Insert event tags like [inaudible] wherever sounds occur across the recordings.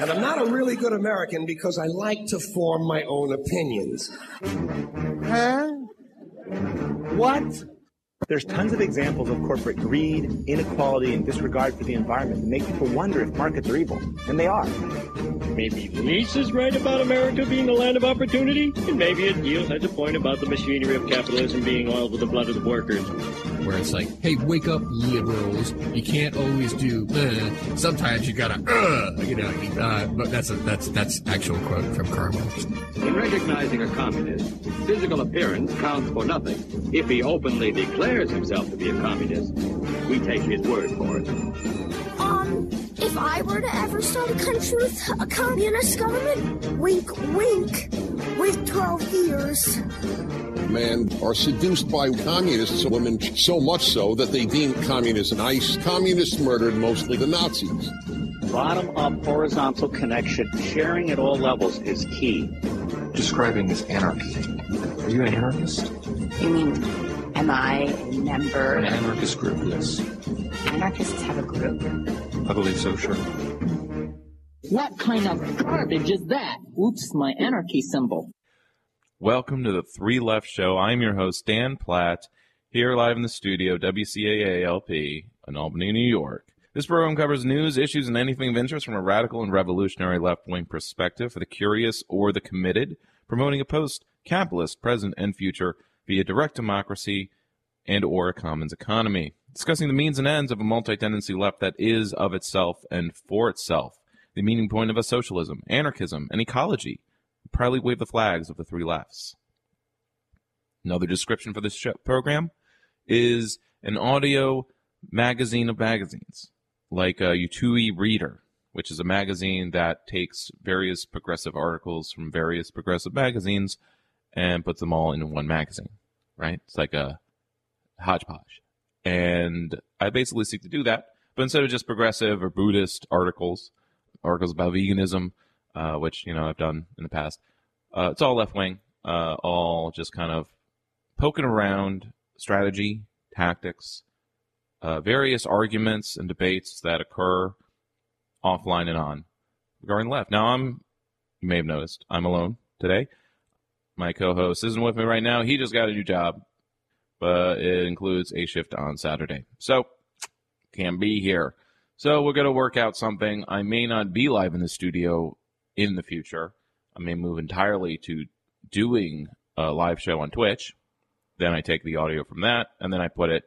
And I'm not a really good American because I like to form my own opinions. Huh? What? There's tons of examples of corporate greed, inequality, and disregard for the environment that make people wonder if markets are evil. And they are. Maybe Lisa's right about America being the land of opportunity, and maybe Adil has a point about the machinery of capitalism being oiled with the blood of the workers. Where it's like, hey, wake up, liberals! You can't always do. Uh. Sometimes you gotta, uh, you know. Uh, but that's a, that's that's actual quote from Karl Marx. In recognizing a communist, physical appearance counts for nothing. If he openly declares himself to be a communist, we take his word for it. Um, if I were to ever start a country with a communist government, wink, wink, with 12 years. Men are seduced by communists, women so much so that they deem communists nice. Communists murdered mostly the Nazis. Bottom up horizontal connection, sharing at all levels is key. Describing as anarchy. Are you an anarchist? You mean, am I a member? An anarchist group, yes. Anarchists have a group? I believe so, sure. What kind of garbage is that? Oops, my anarchy symbol. Welcome to the Three Left Show. I'm your host, Dan Platt, here live in the studio, WCAALP in Albany, New York. This program covers news, issues, and anything of interest from a radical and revolutionary left wing perspective for the curious or the committed, promoting a post capitalist present and future via direct democracy and or a commons economy. Discussing the means and ends of a multi tendency left that is of itself and for itself, the meaning point of a socialism, anarchism, and ecology proudly wave the flags of the three lefts. Another description for this show, program is an audio magazine of magazines, like a Utne Reader, which is a magazine that takes various progressive articles from various progressive magazines and puts them all in one magazine, right? It's like a hodgepodge. And I basically seek to do that, but instead of just progressive or Buddhist articles, articles about veganism, uh, which you know I've done in the past. Uh, it's all left wing, uh, all just kind of poking around strategy, tactics, uh, various arguments and debates that occur offline and on regarding left. Now I'm, you may have noticed, I'm alone today. My co-host isn't with me right now. He just got a new job, but it includes a shift on Saturday, so can't be here. So we're gonna work out something. I may not be live in the studio in the future. I may move entirely to doing a live show on Twitch. Then I take the audio from that and then I put it,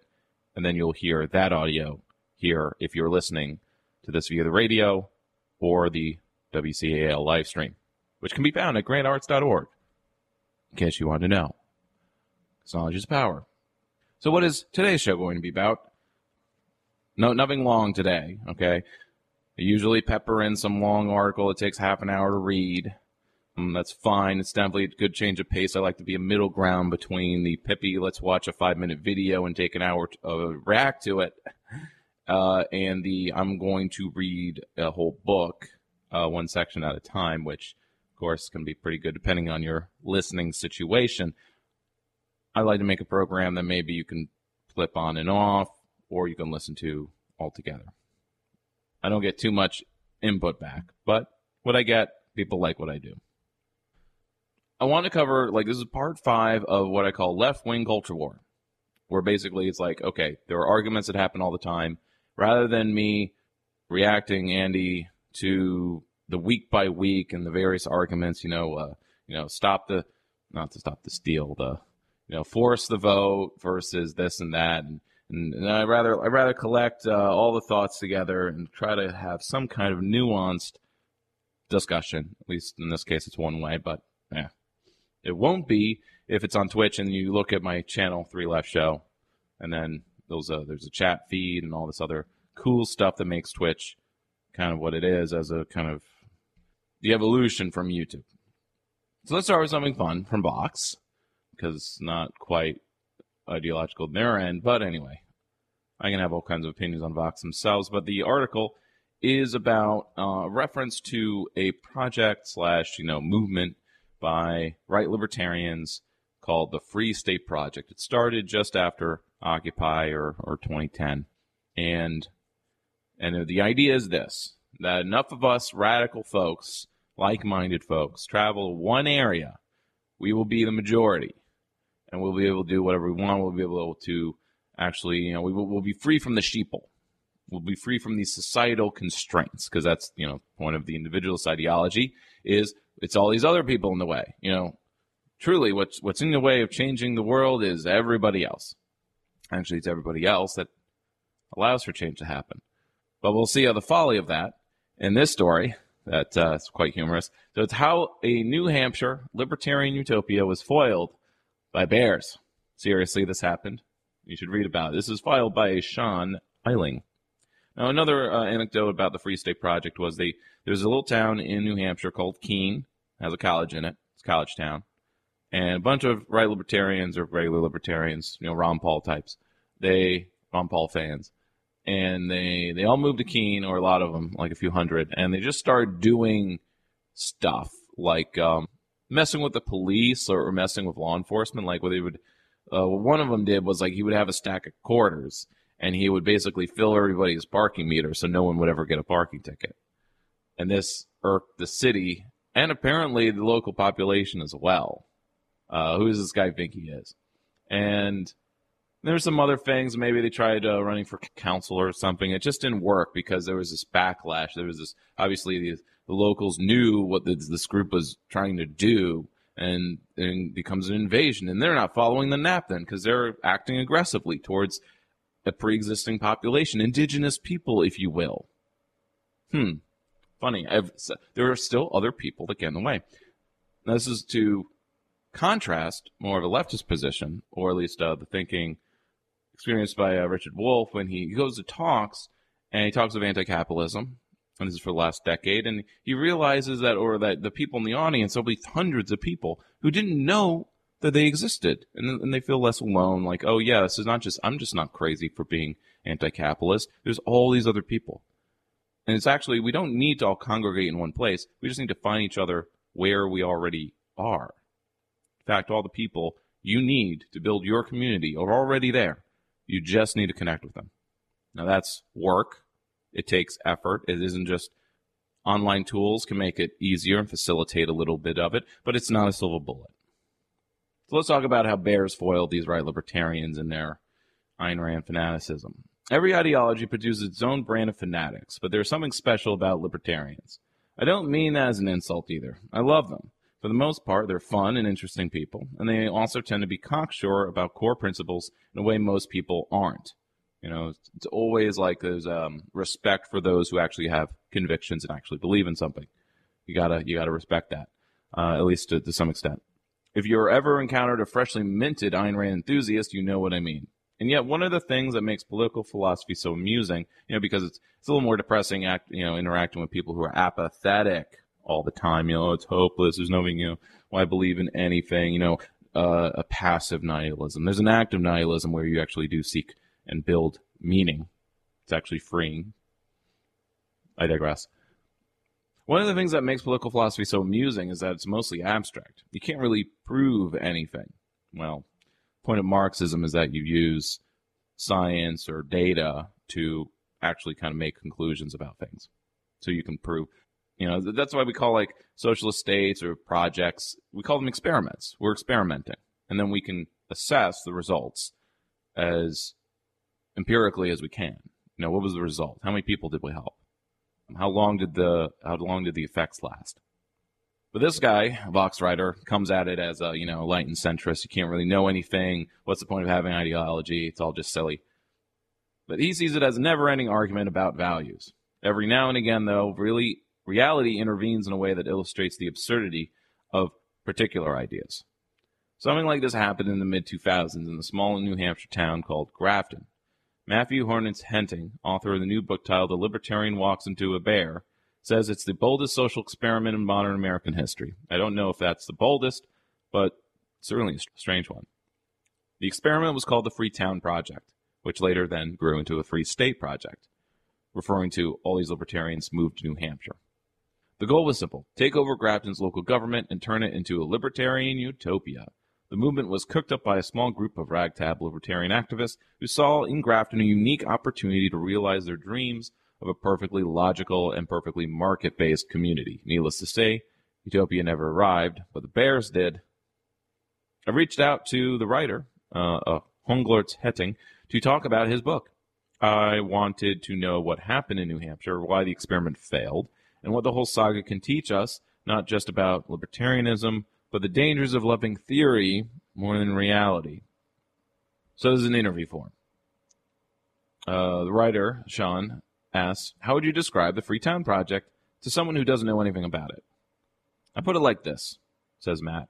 and then you'll hear that audio here if you're listening to this via the radio or the WCAL live stream, which can be found at grandarts.org, in case you want to know. Knowledge is power. So, what is today's show going to be about? No, nothing long today, okay? I usually pepper in some long article. It takes half an hour to read. Um, that's fine. It's definitely a good change of pace. I like to be a middle ground between the pippy, let's watch a five minute video and take an hour to uh, react to it, uh, and the I'm going to read a whole book, uh, one section at a time, which of course can be pretty good depending on your listening situation. I like to make a program that maybe you can flip on and off, or you can listen to altogether. I don't get too much input back, but what I get, people like what I do. I want to cover, like, this is part five of what I call left wing culture war, where basically it's like, okay, there are arguments that happen all the time. Rather than me reacting, Andy, to the week by week and the various arguments, you know, uh, you know, stop the, not to stop the steal, the, you know, force the vote versus this and that. And, and, and I rather I rather collect uh, all the thoughts together and try to have some kind of nuanced discussion. At least in this case, it's one way, but yeah, it won't be if it's on Twitch and you look at my channel Three Left Show, and then those uh, there's a chat feed and all this other cool stuff that makes Twitch kind of what it is as a kind of the evolution from YouTube. So let's start with something fun from Vox because it's not quite ideological in their end. But anyway, I can have all kinds of opinions on Vox themselves. But the article is about uh, reference to a project slash you know movement by right libertarians called the Free State Project. It started just after Occupy or, or 2010, and and the idea is this: that enough of us radical folks, like minded folks, travel one area, we will be the majority. And we'll be able to do whatever we want. We'll be able to actually, you know, we will we'll be free from the sheeple. We'll be free from these societal constraints because that's, you know, point of the individualist ideology is it's all these other people in the way. You know, truly what's what's in the way of changing the world is everybody else. Actually, it's everybody else that allows for change to happen. But we'll see how the folly of that in this story that uh, quite humorous. So it's how a New Hampshire libertarian utopia was foiled by bears. Seriously, this happened. You should read about it. This is filed by Sean Illing. Now, another uh, anecdote about the Free State Project was they there's a little town in New Hampshire called Keene, has a college in it. It's a college town, and a bunch of right libertarians or regular libertarians, you know, Ron Paul types. They Ron Paul fans and they they all moved to Keene, or a lot of them, like a few hundred, and they just started doing stuff like um, messing with the police or messing with law enforcement. Like where they would, uh, what one of them did was like he would have a stack of quarters, and he would basically fill everybody's parking meter so no one would ever get a parking ticket. And this irked the city and apparently the local population as well. Uh, who does this guy think he is? And there's some other things. Maybe they tried uh, running for council or something. It just didn't work because there was this backlash. There was this obviously the, the locals knew what this, this group was trying to do, and and becomes an invasion. And they're not following the NAP then because they're acting aggressively towards a pre-existing population, indigenous people, if you will. Hmm, funny. I've, there are still other people that get in the way. Now, this is to contrast more of a leftist position, or at least uh, the thinking experienced by uh, Richard Wolff when he goes to talks and he talks of anti-capitalism, and this is for the last decade, and he realizes that, or that the people in the audience, there'll be hundreds of people who didn't know that they existed, and, and they feel less alone. Like, oh yeah, this is not just I'm just not crazy for being anti-capitalist. There's all these other people, and it's actually we don't need to all congregate in one place. We just need to find each other where we already are. In fact, all the people you need to build your community are already there. You just need to connect with them. Now that's work. It takes effort. It isn't just online tools can make it easier and facilitate a little bit of it, but it's not a silver bullet. So let's talk about how bears foiled these right libertarians in their Ayn Rand fanaticism. Every ideology produces its own brand of fanatics, but there's something special about libertarians. I don't mean that as an insult either. I love them. For the most part, they're fun and interesting people, and they also tend to be cocksure about core principles in a way most people aren't. You know, it's always like there's um, respect for those who actually have convictions and actually believe in something. You gotta you gotta respect that, uh, at least to, to some extent. If you're ever encountered a freshly minted Ayn Rand enthusiast, you know what I mean. And yet, one of the things that makes political philosophy so amusing, you know, because it's it's a little more depressing, act, you know, interacting with people who are apathetic all the time. You know, it's hopeless. There's nothing, you know, why believe in anything, you know, uh, a passive nihilism. There's an active nihilism where you actually do seek and build meaning. It's actually freeing. I digress. One of the things that makes political philosophy so amusing is that it's mostly abstract. You can't really prove anything. Well, point of Marxism is that you use science or data to actually kind of make conclusions about things. So you can prove you know, that's why we call like socialist states or projects, we call them experiments. We're experimenting. And then we can assess the results as empirically as we can. You know, what was the result? How many people did we help? Um, how long did the how long did the effects last? But this guy, Vox writer, comes at it as a you know light and centrist. You can't really know anything. What's the point of having ideology? It's all just silly. But he sees it as a never-ending argument about values. Every now and again, though, really reality intervenes in a way that illustrates the absurdity of particular ideas. Something like this happened in the mid 2000s in the small New Hampshire town called Grafton. Matthew Hongoltz-Hetling, author of the new book titled A Libertarian Walks Into a Bear, says it's the boldest social experiment in modern American history. I don't know if that's the boldest, but certainly a strange one. The experiment was called the Freetown Project, which later then grew into a Free State Project, referring to all these libertarians moved to New Hampshire. The goal was simple take over Grafton's local government and turn it into a libertarian utopia. The movement was cooked up by a small group of ragtag libertarian activists who saw in Grafton a unique opportunity to realize their dreams of a perfectly logical and perfectly market based community. Needless to say, Utopia never arrived, but the Bears did. I reached out to the writer, uh, uh, Hongoltz-Hetling, to talk about his book. I wanted to know what happened in New Hampshire, why the experiment failed, and what the whole saga can teach us, not just about libertarianism, but the dangers of loving theory more than reality. So this is an interview for him. Uh, the writer, Sean, asks, How would you describe the Freetown Project to someone who doesn't know anything about it? I put it like this, says Matt.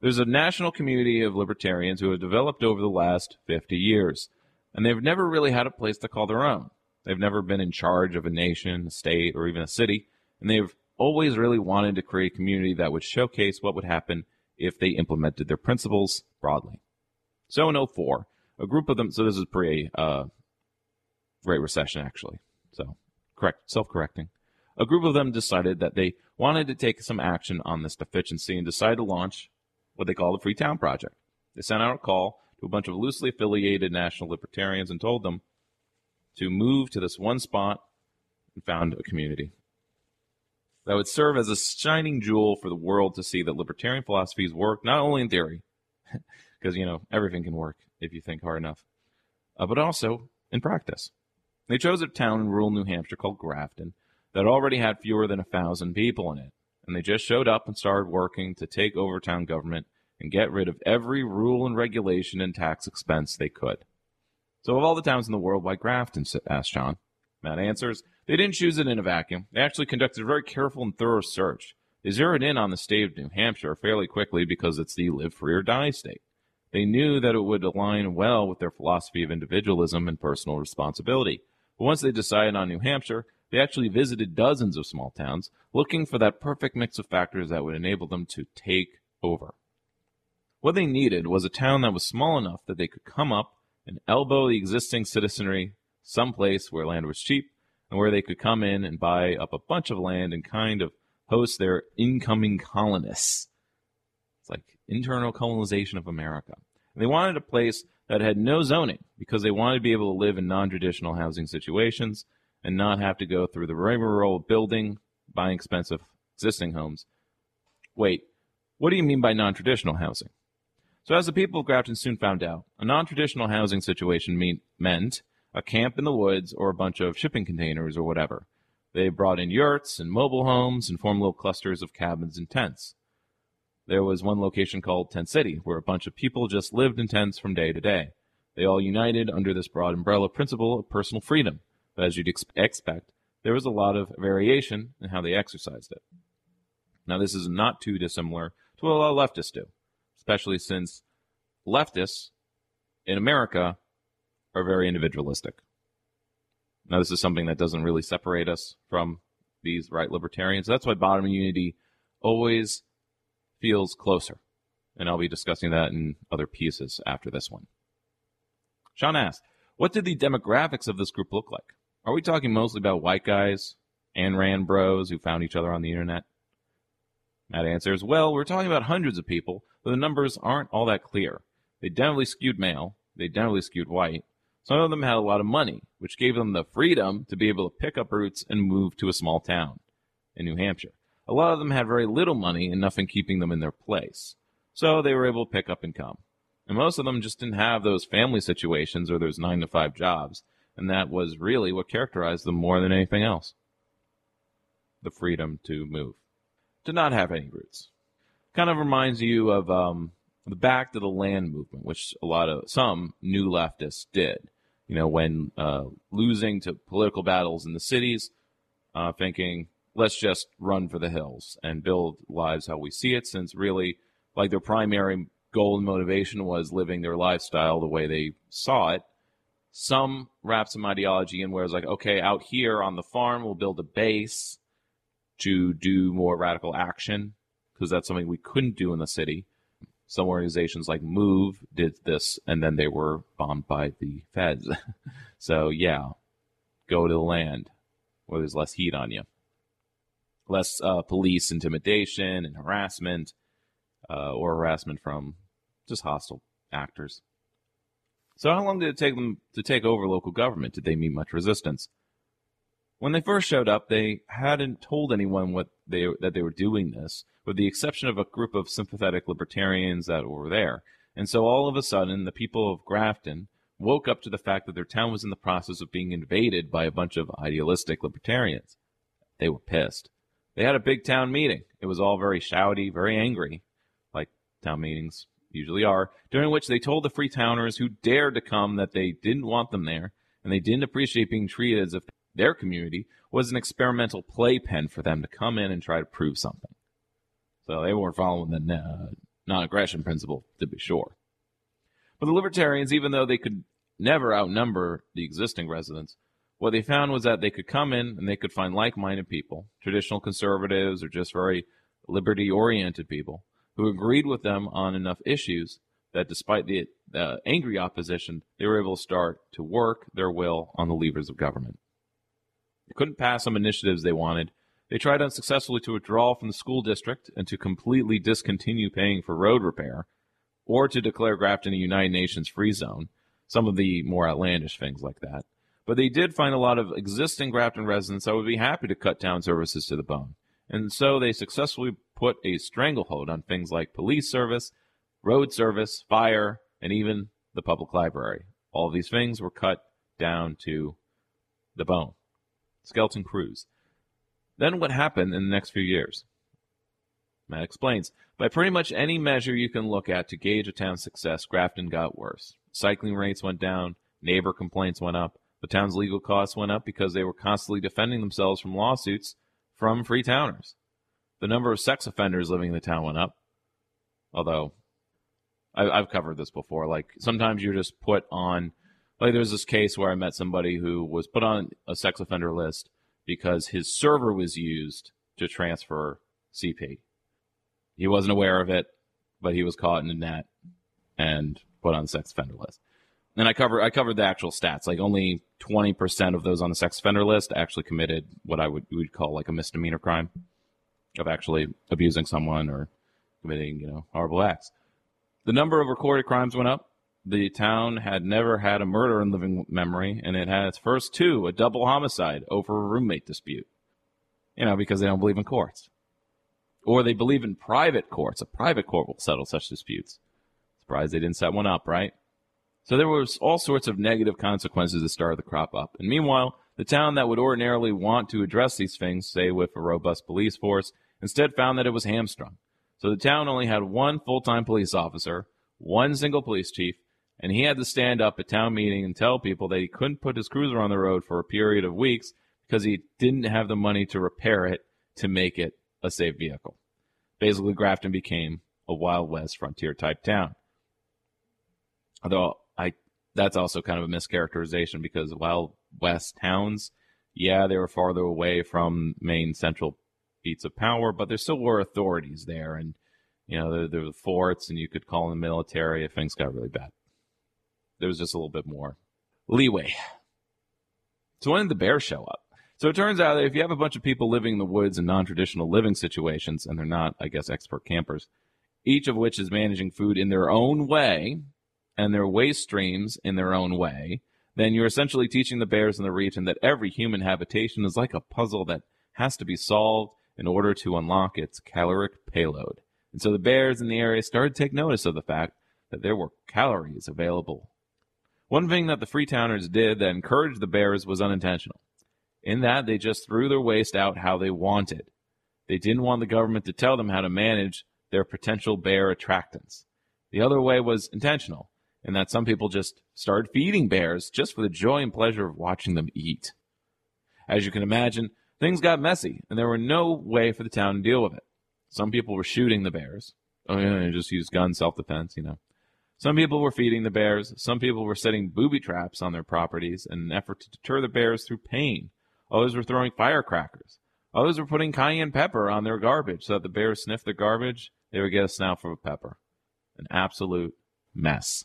There's a national community of libertarians who have developed over the last 50 years, and they've never really had a place to call their own. They've never been in charge of a nation, a state, or even a city, and they've always really wanted to create a community that would showcase what would happen if they implemented their principles broadly. So in 04, a group of them, so this is pre uh, Great Recession, actually. So, correct, self correcting. A group of them decided that they wanted to take some action on this deficiency and decided to launch what they call the Freetown Project. They sent out a call to a bunch of loosely affiliated national libertarians and told them to move to this one spot and found a community that would serve as a shining jewel for the world to see that libertarian philosophies work not only in theory, [laughs] because you know everything can work if you think hard enough, uh, but also in practice. They chose a town in rural New Hampshire called Grafton that already had fewer than a thousand people in it and they just showed up and started working to take over town government and get rid of every rule and regulation and tax expense they could. So, of all the towns in the world, why Grafton? asked John. Matt answers, they didn't choose it in a vacuum. They actually conducted a very careful and thorough search. They zeroed in on the state of New Hampshire fairly quickly because it's the live free or die state. They knew that it would align well with their philosophy of individualism and personal responsibility. But once they decided on New Hampshire, they actually visited dozens of small towns looking for that perfect mix of factors that would enable them to take over. What they needed was a town that was small enough that they could come up and elbow the existing citizenry someplace where land was cheap and where they could come in and buy up a bunch of land and kind of host their incoming colonists. It's like internal colonization of America. And they wanted a place that had no zoning because they wanted to be able to live in non traditional housing situations and not have to go through the rigmarole of building, buying expensive existing homes. Wait, what do you mean by non traditional housing? So, as the people of Grafton soon found out, a non traditional housing situation mean, meant a camp in the woods or a bunch of shipping containers or whatever. They brought in yurts and mobile homes and formed little clusters of cabins and tents. There was one location called Tent City, where a bunch of people just lived in tents from day to day. They all united under this broad umbrella principle of personal freedom, but as you'd ex- expect, there was a lot of variation in how they exercised it. Now, this is not too dissimilar to what a lot of leftists do, especially since leftists in America are very individualistic. Now, this is something that doesn't really separate us from these right libertarians. That's why bottom unity always feels closer. And I'll be discussing that in other pieces after this one. Sean asked, what did the demographics of this group look like? Are we talking mostly about white guys, Ayn Rand bros who found each other on the internet? Matt answers, well, we're talking about hundreds of people, but the numbers aren't all that clear. They definitely skewed male, they definitely skewed white. Some of them had a lot of money, which gave them the freedom to be able to pick up roots and move to a small town in New Hampshire. A lot of them had very little money and nothing keeping them in their place. So they were able to pick up and come. And most of them just didn't have those family situations or those nine to five jobs and that was really what characterized them more than anything else the freedom to move, to not have any roots. Kind of reminds you of um, back to the land movement, which a lot of some new leftists did. You know, when uh, losing to political battles in the cities, uh, thinking, let's just run for the hills and build lives how we see it, since really, like, their primary goal and motivation was living their lifestyle the way they saw it some wrap some ideology in where it's like, okay, out here on the farm, we'll build a base to do more radical action because that's something we couldn't do in the city. Some organizations like Move did this and then they were bombed by the feds. [laughs] so, yeah, go to the land where there's less heat on you, less uh, police intimidation and harassment, uh, or harassment from just hostile actors. So how long did it take them to take over local government? Did they meet much resistance? When they first showed up, they hadn't told anyone what they that they were doing this, with the exception of a group of sympathetic libertarians that were there. And so all of a sudden, the people of Grafton woke up to the fact that their town was in the process of being invaded by a bunch of idealistic libertarians. They were pissed. They had a big town meeting. It was all very shouty, very angry, like town meetings usually are, during which they told the Freetowners who dared to come that they didn't want them there, and they didn't appreciate being treated as if their community was an experimental playpen for them to come in and try to prove something. So they weren't following the uh, non aggression principle, to be sure. But the libertarians, even though they could never outnumber the existing residents, what they found was that they could come in and they could find like minded people, traditional conservatives or just very liberty oriented people, who agreed with them on enough issues that despite the uh, angry opposition, they were able to start to work their will on the levers of government. They couldn't pass some initiatives they wanted. They tried unsuccessfully to withdraw from the school district and to completely discontinue paying for road repair, or to declare Grafton a United Nations free zone, some of the more outlandish things like that. But they did find a lot of existing Grafton residents that would be happy to cut town services to the bone. And so they successfully put a stranglehold on things like police service, road service, fire, and even the public library. All these things were cut down to the bone. Skeleton crews. Then what happened in the next few years? Matt explains. By pretty much any measure you can look at to gauge a town's success, Grafton got worse. Cycling rates went down, neighbor complaints went up, the town's legal costs went up because they were constantly defending themselves from lawsuits from Freetowners. The number of sex offenders living in the town went up. Although, I, have covered this before. Like, sometimes you're just put on, like, there's this case where I met somebody who was put on a sex offender list because his server was used to transfer CP. He wasn't aware of it, but he was caught in the net and put on the sex offender list. And I cover I covered the actual stats. Like only twenty percent of those on the sex offender list actually committed what I would would call like a misdemeanor crime of actually abusing someone or committing you know horrible acts. The number of recorded crimes went up. The town had never had a murder in living memory, and it had its first two, a double homicide over a roommate dispute. You know, because they don't believe in courts. Or they believe in private courts. A private court will settle such disputes. Surprised they didn't set one up, right? So there was all sorts of negative consequences that started to crop up. And meanwhile, the town that would ordinarily want to address these things, say with a robust police force, instead found that it was hamstrung. So the town only had one full-time police officer, one single police chief, and he had to stand up at town meeting and tell people that he couldn't put his cruiser on the road for a period of weeks because he didn't have the money to repair it to make it a safe vehicle. Basically, Grafton became a Wild West frontier type town. Although I that's also kind of a mischaracterization because Wild West towns, yeah, they were farther away from main central beats of power, but there still were authorities there, and you know there, there were forts, and you could call in the military if things got really bad. There was just a little bit more leeway. So when did the bears show up? So it turns out that if you have a bunch of people living in the woods in non-traditional living situations, and they're not, I guess, expert campers, each of which is managing food in their own way, and their waste streams in their own way, then you're essentially teaching the bears in the region that every human habitation is like a puzzle that has to be solved in order to unlock its caloric payload. And so the bears in the area started to take notice of the fact that there were calories available. One thing that the Freetowners did that encouraged the bears was unintentional, in that they just threw their waste out how they wanted. They didn't want the government to tell them how to manage their potential bear attractants. The other way was intentional, in that some people just started feeding bears just for the joy and pleasure of watching them eat. As you can imagine, things got messy, and there were no way for the town to deal with it. Some people were shooting the bears. Oh, yeah, just use gun self defense, you know. Some people were feeding the bears. Some people were setting booby traps on their properties in an effort to deter the bears through pain. Others were throwing firecrackers. Others were putting cayenne pepper on their garbage so that the bears sniffed the garbage, they would get a snuff of a pepper. An absolute mess.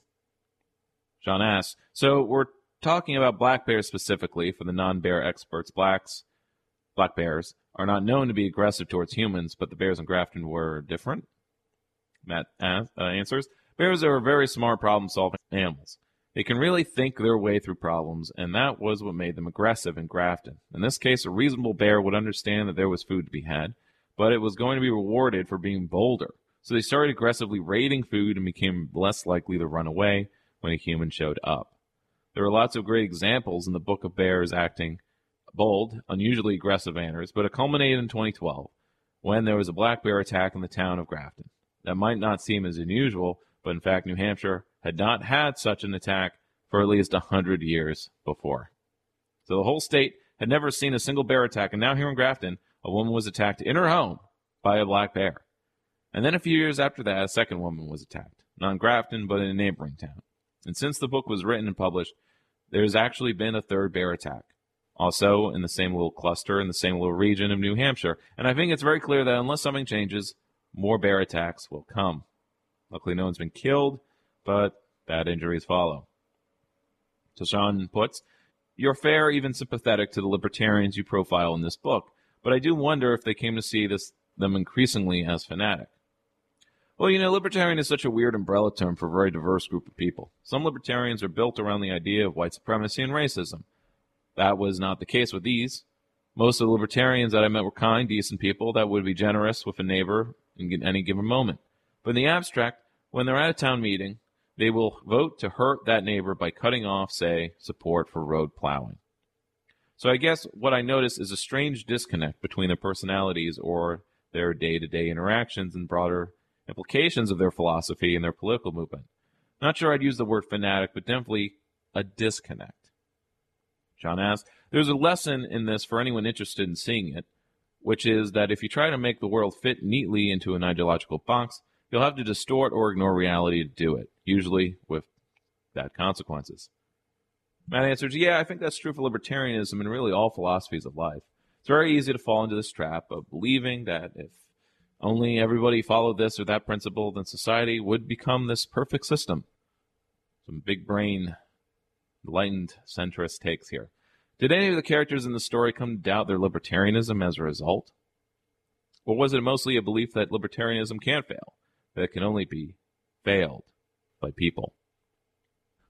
John asks, so we're talking about black bears specifically for the non-bear experts. Blacks, black bears are not known to be aggressive towards humans, but the bears in Grafton were different. Matt uh, answers, bears are very smart problem-solving animals. They can really think their way through problems, and that was what made them aggressive in Grafton. In this case, a reasonable bear would understand that there was food to be had, but it was going to be rewarded for being bolder. So they started aggressively raiding food and became less likely to run away when a human showed up. There are lots of great examples in the Book of Bears acting bold, unusually aggressive manners, but it culminated in 2012 when there was a black bear attack in the town of Grafton. That might not seem as unusual, but in fact, New Hampshire had not had such an attack for at least a hundred years before. So the whole state had never seen a single bear attack, and now here in Grafton, a woman was attacked in her home by a black bear. And then a few years after that, a second woman was attacked, not in Grafton, but in a neighboring town. And since the book was written and published, there's actually been a third bear attack, also in the same little cluster in the same little region of New Hampshire. And I think it's very clear that unless something changes, more bear attacks will come. Luckily, no one's been killed, but bad injuries follow. So Sean puts, You're fair, even sympathetic to the libertarians you profile in this book, but I do wonder if they came to see this them increasingly as fanatic. Well, you know, libertarian is such a weird umbrella term for a very diverse group of people. Some libertarians are built around the idea of white supremacy and racism. That was not the case with these. Most of the libertarians that I met were kind, decent people that would be generous with a neighbor in any given moment. But in the abstract, when they're at a town meeting, they will vote to hurt that neighbor by cutting off, say, support for road plowing. So I guess what I notice is a strange disconnect between their personalities or their day to day interactions and broader implications of their philosophy and their political movement. Not sure I'd use the word fanatic, but definitely a disconnect. John asks, There's a lesson in this for anyone interested in seeing it, which is that if you try to make the world fit neatly into an ideological box, you'll have to distort or ignore reality to do it, usually with bad consequences. Matt answers, Yeah, I think that's true for libertarianism and really all philosophies of life. It's very easy to fall into this trap of believing that if only everybody followed this or that principle, then society would become this perfect system. Some big brain, enlightened centrist takes here. Did any of the characters in the story come to doubt their libertarianism as a result? Or was it mostly a belief that libertarianism can't fail, that can only be failed by people?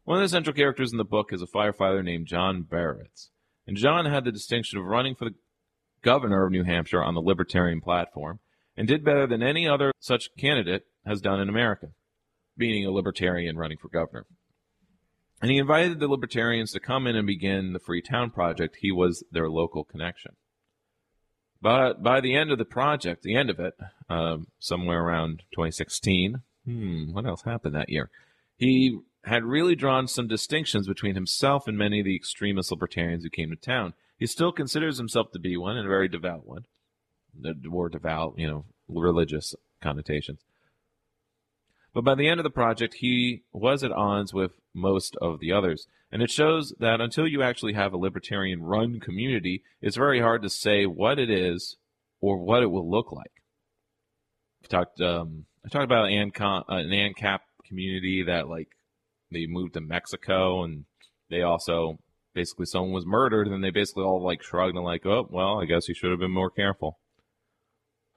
One of the central characters in the book is a firefighter named John Babiarz. And John had the distinction of running for the governor of New Hampshire on the libertarian platform and did better than any other such candidate has done in America, being a libertarian running for governor. And he invited the libertarians to come in and begin the Free Town Project. He was their local connection. But by the end of the project, the end of it, um, somewhere around 2016, hmm, what else happened that year? He had really drawn some distinctions between himself and many of the extremist libertarians who came to town. He still considers himself to be one, and a very devout one the more devout, you know, religious connotations. But by the end of the project, he was at odds with most of the others. And it shows that until you actually have a libertarian run community, it's very hard to say what it is or what it will look like. I talked, um, I talked about an, uh, an ANCAP community that like they moved to Mexico and they also basically someone was murdered and they basically all like shrugged and like, oh, well, I guess you should have been more careful.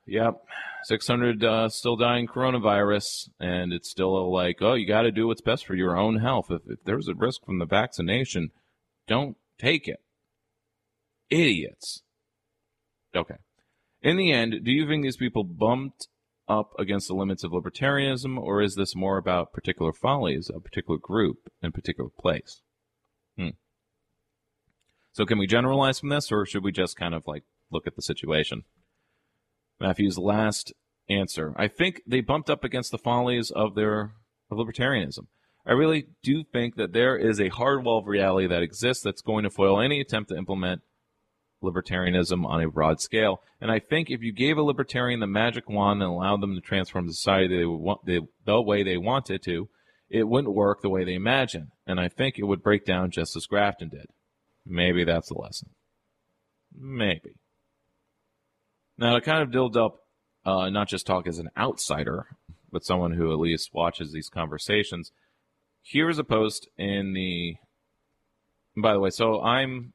Yep. 600 uh, still dying coronavirus, and it's still like, oh, you got to do what's best for your own health. If, if there's a risk from the vaccination, don't take it. Idiots. Okay. In the end, do you think these people bumped up against the limits of libertarianism, or is this more about particular follies, a particular group, in particular place? Hmm. So, can we generalize from this, or should we just kind of like look at the situation? Matthew's last answer. I think they bumped up against the follies of their of libertarianism. I really do think that there is a hard wall of reality that exists that's going to foil any attempt to implement libertarianism on a broad scale. And I think if you gave a libertarian the magic wand and allowed them to transform society want, they, the way they wanted to, it wouldn't work the way they imagine. And I think it would break down just as Grafton did. Maybe that's the lesson. Maybe. Now, to kind of build up, uh, not just talk as an outsider, but someone who at least watches these conversations, here's a post in the. By the way, so I'm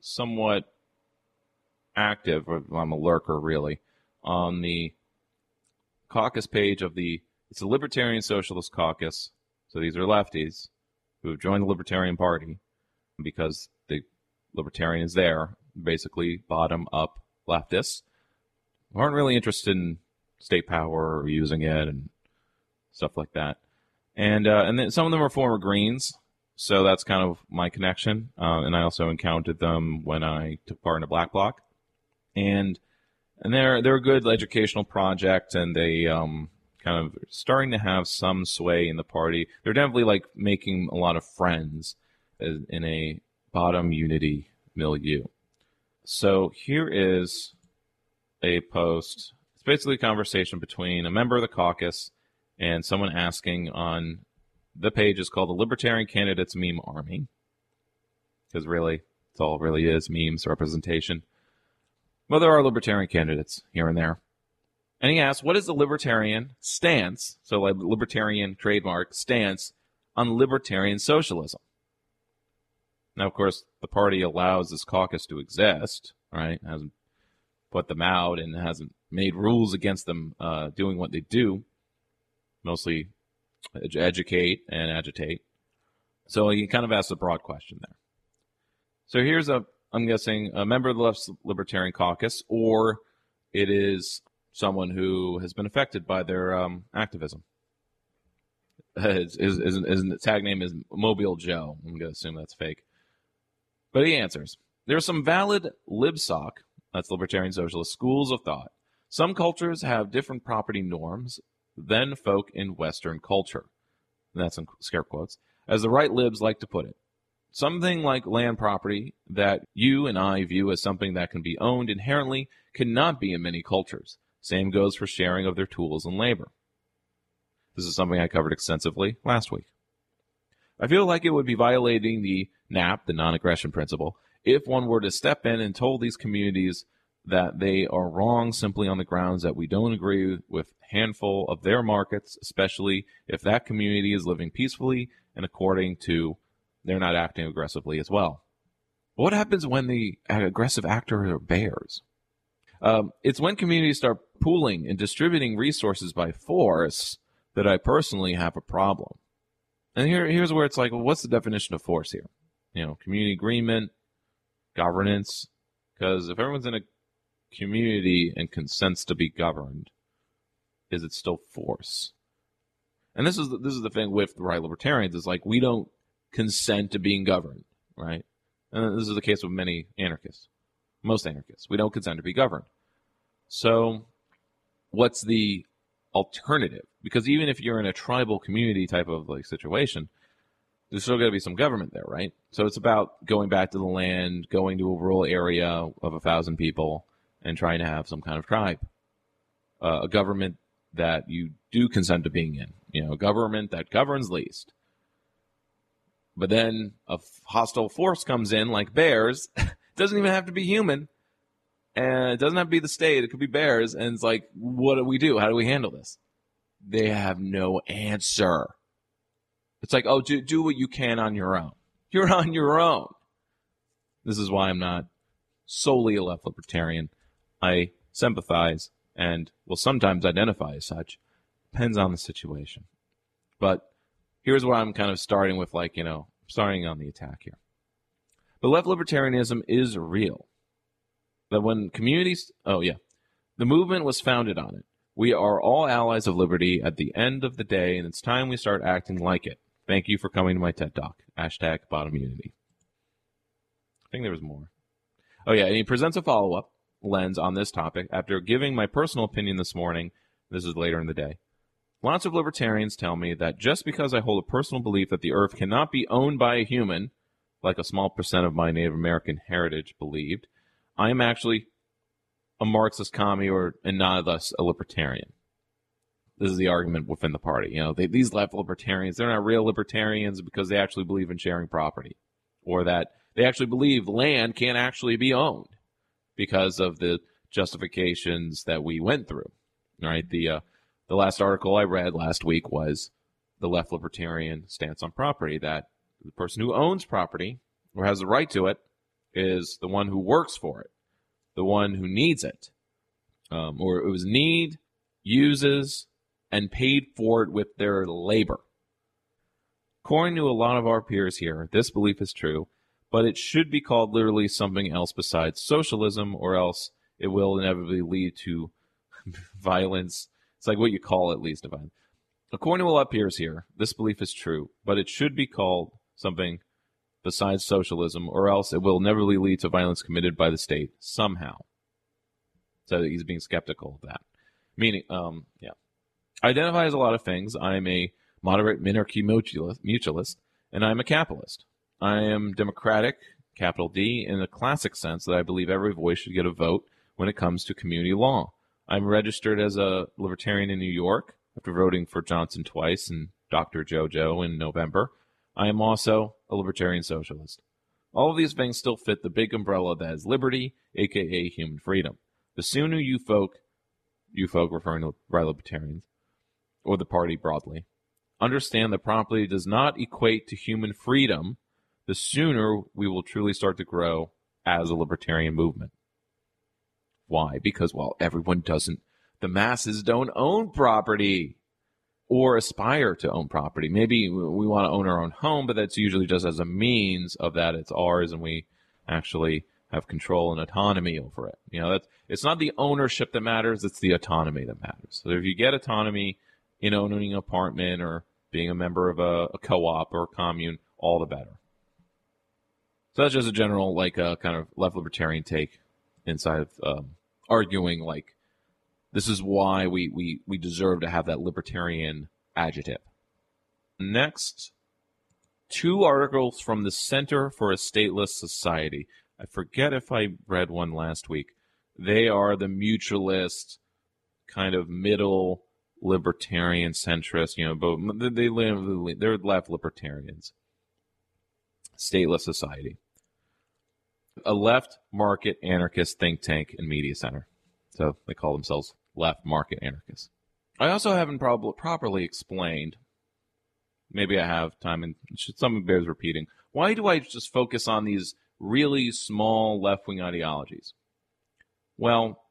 somewhat active, I'm a lurker really, on the caucus page of the. It's the Libertarian Socialist Caucus. So these are lefties. who have joined the Libertarian Party because the Libertarians there, basically bottom up leftists, aren't really interested in state power or using it and stuff like that. And uh, and then some of them are former Greens, so that's kind of my connection. Uh, and I also encountered them when I took part in a Black Bloc, and and they're they're a good educational project, and they um, kind of starting to have some sway in the party. They're definitely like making a lot of friends in a bottom unity milieu. So here is a post. It's basically a conversation between a member of the caucus and someone asking on the page is called the Libertarian Candidates Meme Army. Because really, it's all really is memes representation. Well, there are libertarian candidates here and there. And he asks, what is the libertarian stance, so like libertarian trademark stance, on libertarian socialism? Now, of course, the party allows this caucus to exist, right? Hasn't put them out and hasn't made rules against them uh, doing what they do, mostly educate and agitate. So he kind of asks a broad question there. So here's a, I'm guessing, a member of the Left Libertarian Caucus, or it is someone who has been affected by their um, activism. His, his, his, his, tag name is Mobile Joe. I'm going to assume that's fake. But he answers There's some valid LibSoc, that's Libertarian Socialist, schools of thought. Some cultures have different property norms than folk in Western culture. That's in scare quotes. As the right libs like to put it. Something like land property that you and I view as something that can be owned inherently cannot be in many cultures. Same goes for sharing of their tools and labor. This is something I covered extensively last week. I feel like it would be violating the NAP, the non aggression principle, if one were to step in and told these communities that they are wrong simply on the grounds that we don't agree with handful of their markets, especially if that community is living peacefully and according to they're not acting aggressively as well. What happens when the aggressive actors are bears? Um, it's when communities start pooling and distributing resources by force that I personally have a problem. And here, here's where it's like, well, what's the definition of force here? You know, community agreement, governance. Because if everyone's in a community and consents to be governed, is it still force? And this is the, this is the thing with the right libertarians is like we don't consent to being governed, right? And this is the case with many anarchists, most anarchists. We don't consent to be governed. So, what's the alternative? Because even if you're in a tribal community type of like situation, there's still got to be some government there, right? So it's about going back to the land, going to a rural area of a thousand people, and trying to have some kind of tribe, uh, a government that you do consent to being in, you know, a government that governs least. But then a hostile force comes in like bears. [laughs] doesn't even have to be human and it doesn't have to be the state. It could be bears. And it's like, what do we do? How do we handle this? They have no answer. It's like, oh, do, do what you can on your own. [laughs] You're on your own. This is why I'm not solely a left libertarian. I sympathize and will sometimes identify as such. Depends on the situation. But here's where I'm kind of starting with, like, you know, starting on the attack here. But left libertarianism is real that when communities, oh yeah, the movement was founded on it. We are all allies of liberty at the end of the day, and it's time we start acting like it. Thank you for coming to my TED Talk. Hashtag bottom unity. I think there was more. Oh yeah, and he presents a follow up lens on this topic after giving my personal opinion this morning. This is later in the day. Lots of libertarians tell me that just because I hold a personal belief that the earth cannot be owned by a human, like a small percent of my Native American heritage believed, I am actually a Marxist commie or and not thus a libertarian. This is the argument within the party. You know, they, these left libertarians, they're not real libertarians because they actually believe in sharing property or that they actually believe land can't actually be owned because of the justifications that we went through. Right? The uh, the last article I read last week was the left libertarian stance on property that the person who owns property or has the right to it is the one who works for it, the one who needs it, um, or it was need, uses, and paid for it with their labor. According to a lot of our peers here, this belief is true, but it should be called literally something else besides socialism, or else it will inevitably lead to [laughs] violence. It's like what you call it least of violence. According to a lot of peers here, this belief is true, but it should be called something besides socialism, or else it will inevitably lead to violence committed by the state somehow. So he's being skeptical of that. Meaning, um, yeah. I identify as a lot of things. I'm a moderate minarchy mutualist, and I'm a capitalist. I am democratic, capital D, in the classic sense that I believe every voice should get a vote when it comes to community law. I'm registered as a libertarian in New York after voting for Johnson twice and Dr. JoJo in November. I am also a libertarian socialist. All of these things still fit the big umbrella that is liberty, aka human freedom. The sooner you folk, you folk referring to right libertarians, or the party broadly, understand that property does not equate to human freedom, the sooner we will truly start to grow as a libertarian movement. Why? Because, well, everyone doesn't, the masses don't own property or aspire to own property. Maybe we want to own our own home, but that's usually just as a means of that it's ours and we actually have control and autonomy over it. You know, that's, it's not the ownership that matters, it's the autonomy that matters. So if you get autonomy in owning an apartment or being a member of a, a co-op or a commune, all the better. So that's just a general, like, uh, kind of left libertarian take inside of um, arguing, like, this is why we, we, we deserve to have that libertarian adjective. Next, two articles from the Center for a Stateless Society. I forget if I read one last week. They are the mutualist, kind of middle libertarian centrist, you know, but they live, they're left libertarians. Stateless Society a left market anarchist think tank and media center. So they call themselves left market anarchists. I also haven't prob- properly explained, maybe I have time and some bears repeating, why do I just focus on these really small left wing ideologies? Well,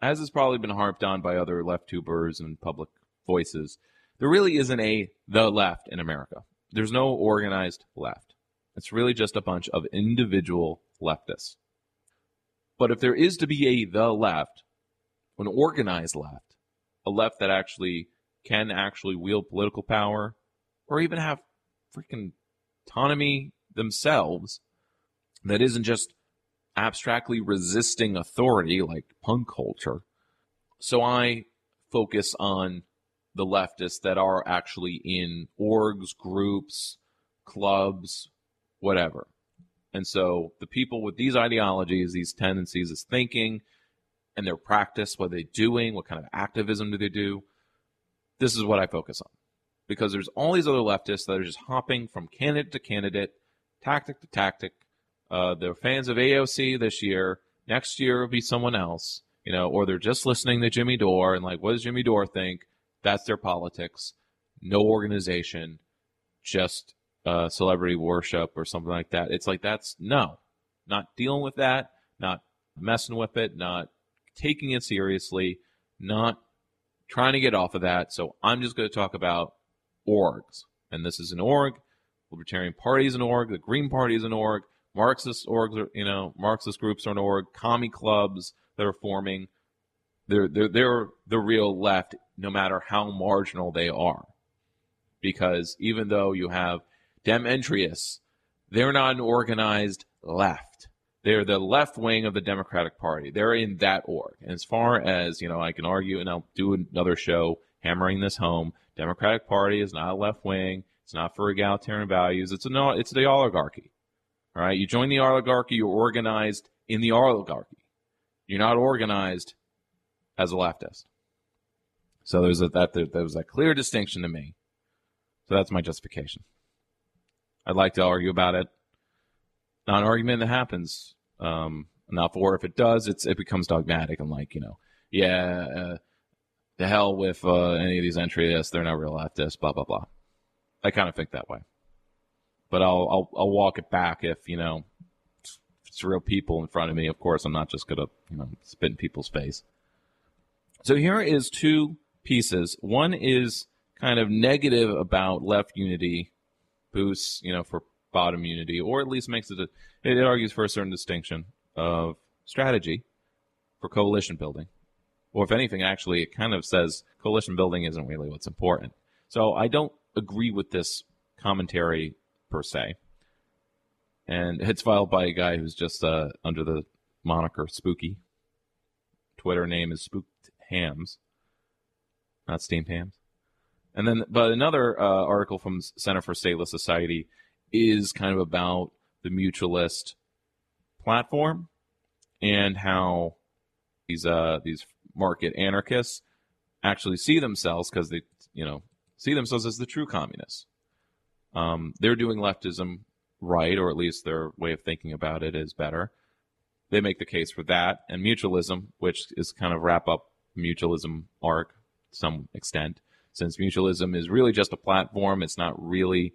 as has probably been harped on by other left tubers and public voices, there really isn't a the left in America. There's no organized left. It's really just a bunch of individual leftists. But if there is to be a the left, an organized left, a left that actually can actually wield political power or even have freaking autonomy themselves that isn't just abstractly resisting authority like punk culture. So I focus on the leftists that are actually in orgs, groups, clubs, whatever. And so the people with these ideologies, these tendencies, this thinking, and their practice, what are they doing, what kind of activism do they do, this is what I focus on. Because there's all these other leftists that are just hopping from candidate to candidate, tactic to tactic. Uh, they're fans of AOC this year. Next year will be someone else, you know, or they're just listening to Jimmy Dore and like, what does Jimmy Dore think? That's their politics. No organization, just uh, celebrity worship or something like that. It's like that's no, not dealing with that, not messing with it, not taking it seriously, not trying to get off of that. So I'm just going to talk about orgs, and this is an org. Libertarian Party is an org. The Green Party is an org. Marxist orgs, are, you know, Marxist groups are an org. Commie clubs that are forming. They're they're they're the real left, no matter how marginal they are, because even though you have Dementrius. They're not an organized left. They're the left wing of the Democratic Party. They're in that org. And as far as, you know, I can argue, and I'll do another show hammering this home, Democratic Party is not a left wing. It's not for egalitarian values. It's a no, it's the oligarchy. All right. You join the oligarchy, you're organized in the oligarchy. You're not organized as a leftist. So there's a, that there, there was a clear distinction to me. So that's my justification. I'd like to argue about it. Not an argument that happens um, enough, or if it does, it's it becomes dogmatic and like you know, yeah, uh, the hell with uh, any of these entries, they're not real leftists, blah blah blah. I kind of think that way, but I'll I'll I'll walk it back if you know it's real people in front of me. Of course, I'm not just gonna you know spit in people's face. So here is two pieces. One is kind of negative about left unity boosts, you know, for bottom unity, or at least makes it. A, it argues for a certain distinction of strategy for coalition building, or if anything, actually, it kind of says coalition building isn't really what's important. So I don't agree with this commentary per se, and it's filed by a guy who's just uh, under the moniker Spooky. Twitter name is Spooked Hams, not Steamed Hams. And then, but another uh, article from Center for Stateless Society is kind of about the mutualist platform and how these uh, these market anarchists actually see themselves because they you know see themselves as the true communists. Um, they're doing leftism right, or at least their way of thinking about it is better. They make the case for that and mutualism, which is kind of wrap up mutualism arc to some extent, since mutualism is really just a platform. It's not really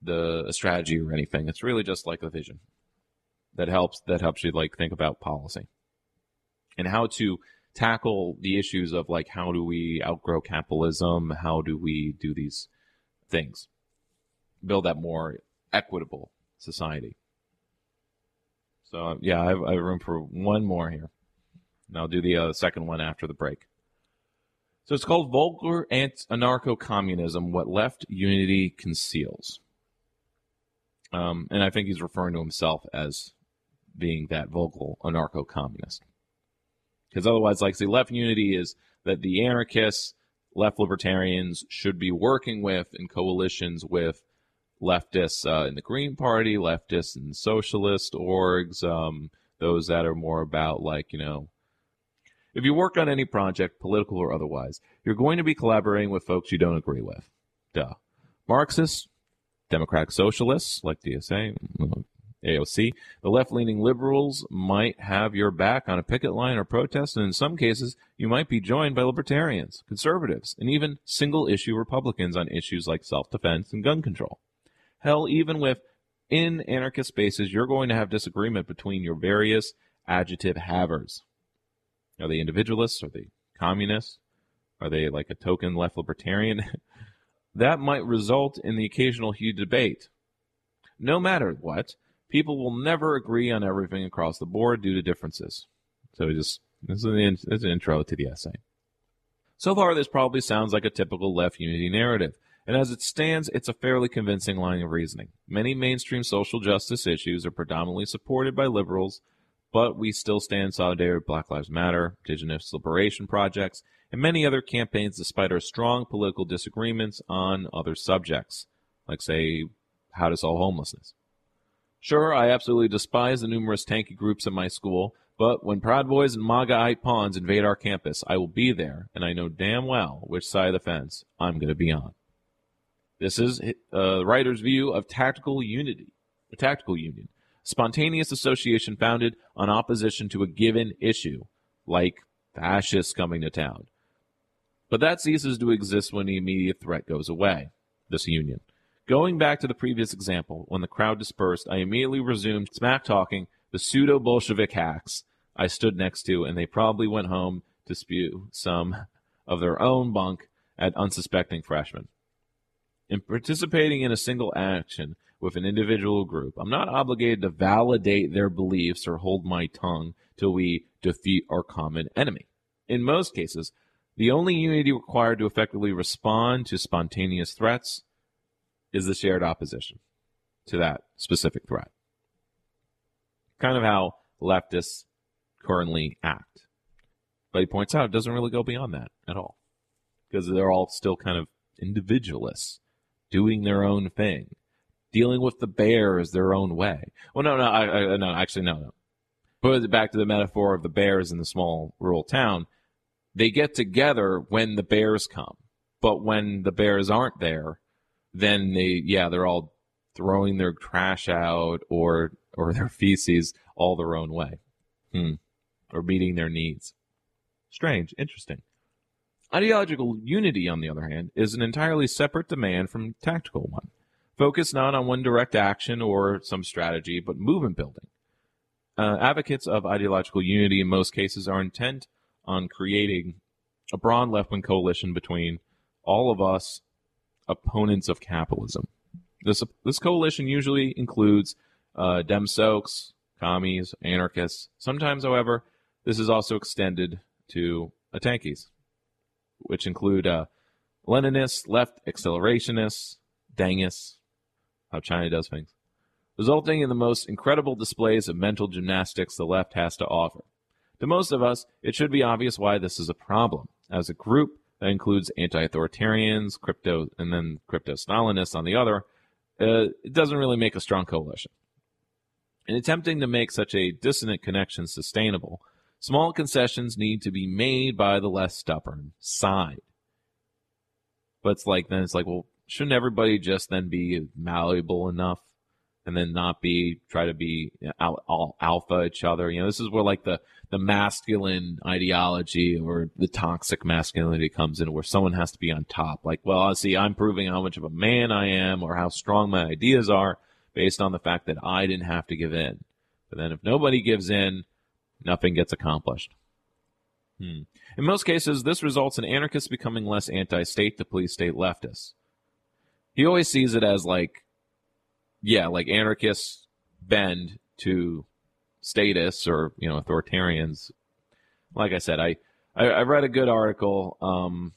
the a strategy or anything. It's really just like a vision that helps that helps you like think about policy and how to tackle the issues of like how do we outgrow capitalism? How do we do these things? Build that more equitable society. So yeah, I have, I have room for one more here, and I'll do the uh, second one after the break. So it's called Vulgar Anarcho Communism What Left Unity Conceals. Um, and I think he's referring to himself as being that vocal anarcho communist. Because otherwise, like, the left unity is that the anarchists, left libertarians should be working with in coalitions with leftists uh, in the Green Party, leftists in socialist orgs, um, those that are more about, like, you know, if you work on any project, political or otherwise, you're going to be collaborating with folks you don't agree with. Duh. Marxists, Democratic Socialists, like DSA, AOC, the left leaning liberals might have your back on a picket line or protest, and in some cases, you might be joined by libertarians, conservatives, and even single issue Republicans on issues like self defense and gun control. Hell, even with in anarchist spaces, you're going to have disagreement between your various adjective havers. Are they individualists? Are they communists? Are they like a token left libertarian? [laughs] that might result in the occasional heated debate. No matter what, people will never agree on everything across the board due to differences. So just this is an, this is an intro to the essay. So far, this probably sounds like a typical left unity narrative, and as it stands, it's a fairly convincing line of reasoning. Many mainstream social justice issues are predominantly supported by liberals, but we still stand solidarity with Black Lives Matter, indigenous liberation projects, and many other campaigns despite our strong political disagreements on other subjects, like, say, how to solve homelessness. Sure, I absolutely despise the numerous tanky groups at my school, but when Proud Boys and MAGA-ite pawns invade our campus, I will be there, and I know damn well which side of the fence I'm going to be on. This is uh, the writer's view of tactical unity, a tactical union, spontaneous association founded on opposition to a given issue, like fascists coming to town. But that ceases to exist when the immediate threat goes away, this union. Going back to the previous example, when the crowd dispersed, I immediately resumed smack talking the pseudo Bolshevik hacks I stood next to, and they probably went home to spew some of their own bunk at unsuspecting freshmen. In participating in a single action with an individual group, I'm not obligated to validate their beliefs or hold my tongue till we defeat our common enemy. In most cases, the only unity required to effectively respond to spontaneous threats is the shared opposition to that specific threat. Kind of how leftists currently act. But he points out it doesn't really go beyond that at all. Because they're all still kind of individualists, doing their own thing, dealing with the bears their own way. Well, no, no, I, I, no, actually, no, no. Put it back to the metaphor of the bears in the small rural town. They get together when the bears come. But when the bears aren't there, then they yeah they're all throwing their trash out or or their feces all their own way, hmm. or meeting their needs. Strange, interesting. Ideological unity, on the other hand, is an entirely separate demand from tactical one, focused not on one direct action or some strategy, but movement building. Uh, advocates of ideological unity in most cases are intent on creating a broad left wing coalition between all of us opponents of capitalism. This this coalition usually includes uh, DemSocs, commies, anarchists. Sometimes, however, this is also extended to a Tankies, which include uh, Leninists, left accelerationists, Dengists, how China does things, resulting in the most incredible displays of mental gymnastics the left has to offer. To most of us, it should be obvious why this is a problem. As a group that includes anti-authoritarians, crypto, and then crypto-Stalinists on the other, uh, it doesn't really make a strong coalition. In attempting to make such a dissonant connection sustainable, small concessions need to be made by the less stubborn side. But it's like then it's like, well, shouldn't everybody just then be malleable enough and then not be try to be you know, alpha each other? You know, this is where like the the masculine ideology or the toxic masculinity comes in, where someone has to be on top. Like, well, I see, I'm proving how much of a man I am or how strong my ideas are based on the fact that I didn't have to give in. But then if nobody gives in, nothing gets accomplished. Hmm. In most cases, this results in anarchists becoming less anti-state to police state leftists. He always sees it as like, yeah, like anarchists bend to statists or you know authoritarians. Like I said, I I, I read a good article um,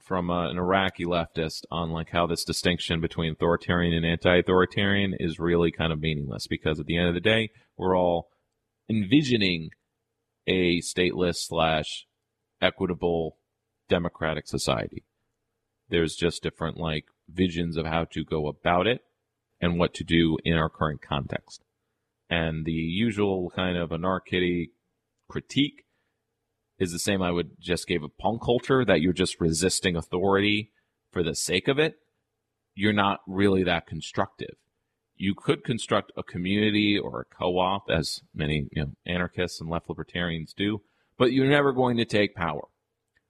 from uh, an Iraqi leftist on like how this distinction between authoritarian and anti-authoritarian is really kind of meaningless because at the end of the day, we're all envisioning a stateless slash equitable democratic society. There's just different like visions of how to go about it and what to do in our current context. And the usual kind of anarchic critique is the same I would just give a punk culture that you're just resisting authority for the sake of it. You're not really that constructive. You could construct a community or a co-op, as many you know, anarchists and left libertarians do, but you're never going to take power.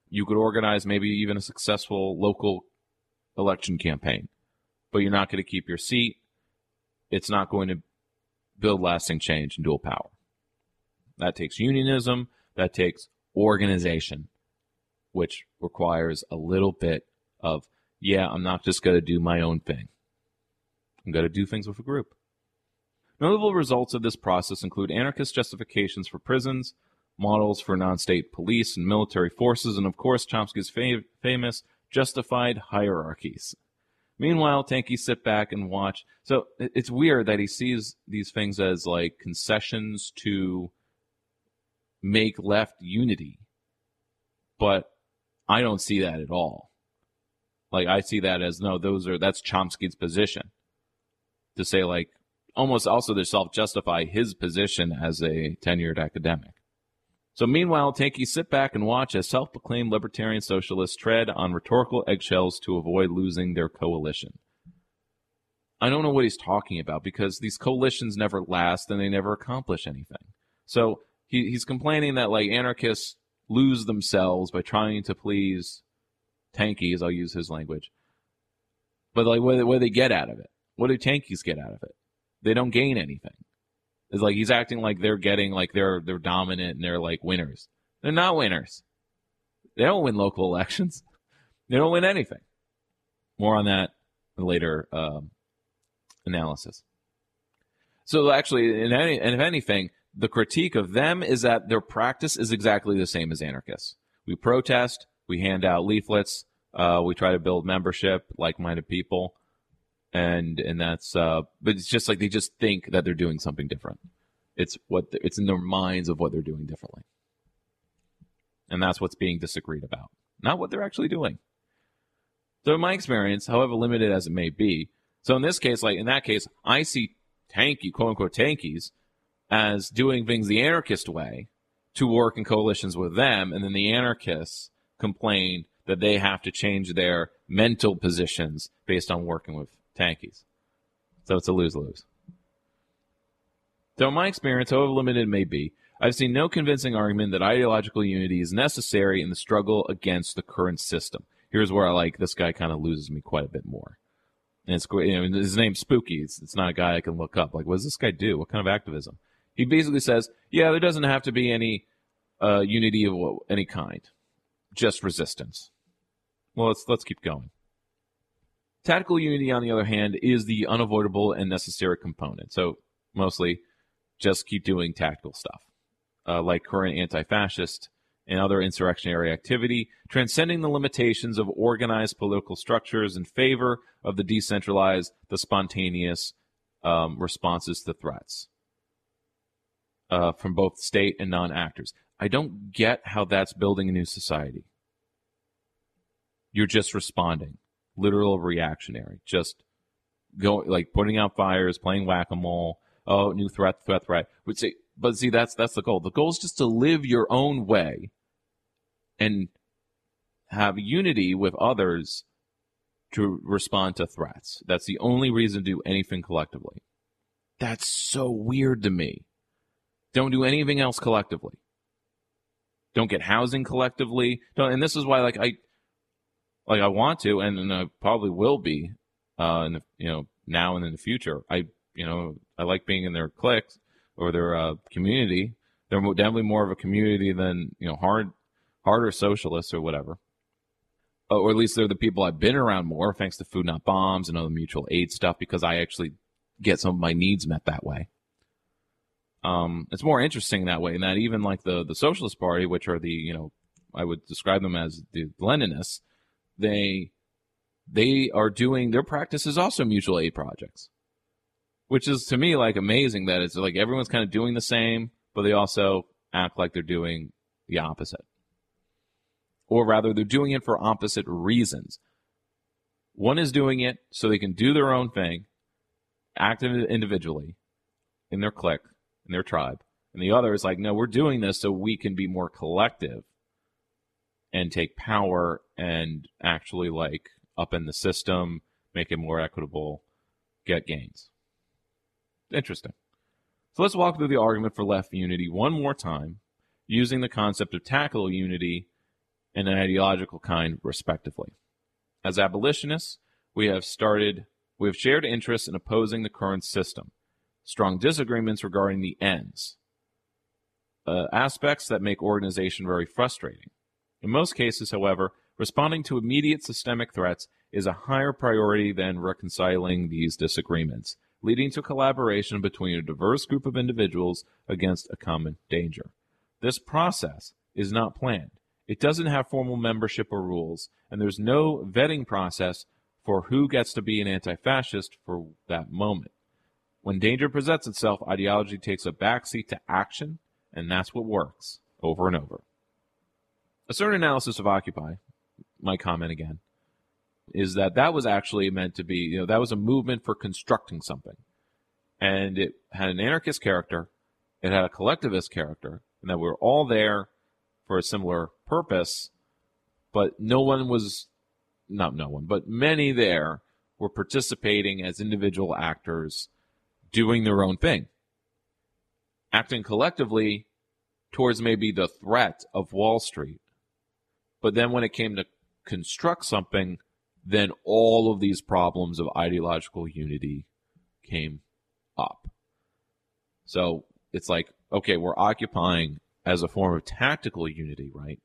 You could organize maybe even a successful local election campaign, but you're not going to keep your seat. It's not going to build lasting change and dual power. That takes unionism, that takes organization, which requires a little bit of, yeah, I'm not just going to do my own thing. I'm going to do things with a group. Notable results of this process include anarchist justifications for prisons, models for non state police and military forces, and of course, Chomsky's fam- famous justified hierarchies. Meanwhile, Tanky sit back and watch. So it's weird that he sees these things as like concessions to make left unity. But I don't see that at all. Like I see that as no, those are that's Chomsky's position. To say like almost also to self justify his position as a tenured academic. So meanwhile, Tanky sit back and watch as self proclaimed libertarian socialists tread on rhetorical eggshells to avoid losing their coalition. I don't know what he's talking about because these coalitions never last and they never accomplish anything. So he, he's complaining that like anarchists lose themselves by trying to please tankies. I'll use his language. But like, what, what do they get out of it? What do tankies get out of it? They don't gain anything. It's like he's acting like they're getting like they're they're dominant and they're like winners. They're not winners. They don't win local [laughs] elections. They don't win anything. More on that later um, analysis. So actually, in any and if anything, the critique of them is that their practice is exactly the same as anarchists. We protest, we hand out leaflets, uh, we try to build membership, like-minded people, and and that's. Uh, but it's just like they just think that they're doing something different. It's what it's in their minds of what they're doing differently, and that's what's being disagreed about, not what they're actually doing. So in my experience, however limited as it may be, so in this case, like in that case, I see tanky, quote unquote tankies as doing things the anarchist way to work in coalitions with them, and then the anarchists complain that they have to change their mental positions based on working with tankies. So it's a lose lose. In my experience, however limited it may be, I've seen no convincing argument that ideological unity is necessary in the struggle against the current system. Here's where I like this guy kind of loses me quite a bit more. And it's you know, his name's Spooky. It's, it's not a guy I can look up. Like, what does this guy do? What kind of activism? He basically says, yeah, there doesn't have to be any uh, unity of any kind, just resistance. Well, let's let's keep going. Tactical unity, on the other hand, is the unavoidable and necessary component. So mostly just keep doing tactical stuff, uh, like current anti fascist and other insurrectionary activity, transcending the limitations of organized political structures in favor of the decentralized, the spontaneous um, responses to threats uh, from both state and non actors. I don't get how that's building a new society. You're just responding, literal reactionary, just going like putting out fires, playing whack a mole. Oh, new threat, threat, threat. Would but see, that's that's the goal. The goal is just to live your own way and have unity with others to respond to threats. That's the only reason to do anything collectively. That's so weird to me. Don't do anything else collectively. Don't get housing collectively. Don't, and this is why, like I, like I want to, and, and I probably will be, uh, in the, you know, now and in the future. I, you know, I like being in their cliques or their uh, community. They're definitely more of a community than you know hard, harder socialists or whatever. Uh, or at least they're the people I've been around more, thanks to Food Not Bombs and other mutual aid stuff, because I actually get some of my needs met that way. Um, it's more interesting that way, and that even like the the Socialist Party, which are the you know I would describe them as the Leninists, they they are doing their practice is also mutual aid projects, which is to me like amazing that it's like everyone's kind of doing the same, but they also act like they're doing the opposite, or rather they're doing it for opposite reasons. One is doing it so they can do their own thing, act individually in their clique in their tribe. And the other is like, no, we're doing this so we can be more collective and take power and actually like up in the system, make it more equitable, get gains. Interesting. So let's walk through the argument for left unity one more time, using the concept of tactical unity and an ideological kind, respectively. As abolitionists, we have started, we have shared interests in opposing the current system strong disagreements regarding the ends, uh, aspects that make organization very frustrating. In most cases, however, responding to immediate systemic threats is a higher priority than reconciling these disagreements, leading to collaboration between a diverse group of individuals against a common danger. This process is not planned. It doesn't have formal membership or rules, and there's no vetting process for who gets to be an anti fascist for that moment. When danger presents itself, ideology takes a backseat to action, and that's what works over and over. A certain analysis of Occupy, my comment again, is that that was actually meant to be, you know, that was a movement for constructing something. And it had an anarchist character, it had a collectivist character, and that we were all there for a similar purpose, but no one was, not no one, but many there were participating as individual actors doing their own thing, acting collectively towards maybe the threat of Wall Street. But then when it came to construct something, then all of these problems of ideological unity came up. So it's like, okay, we're occupying as a form of tactical unity, right?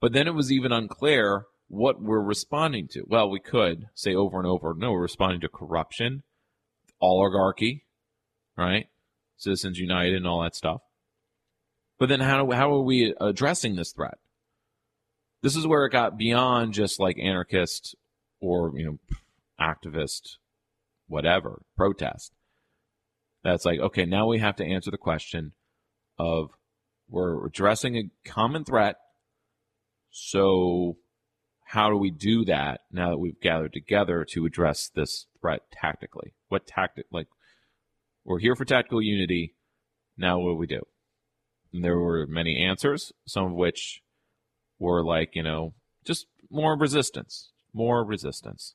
But then it was even unclear what we're responding to. Well, we could say over and over, no, we're responding to corruption oligarchy, right? Citizens United and all that stuff. But then how, how are we addressing this threat? This is where it got beyond just like anarchist or, you know, activist, whatever, protest. That's like, okay, now we have to answer the question of we're addressing a common threat. So how do we do that now that we've gathered together to address this threat tactically? What tactic, like, we're here for tactical unity. Now what do we do? And there were many answers, some of which were like, you know, just more resistance, more resistance.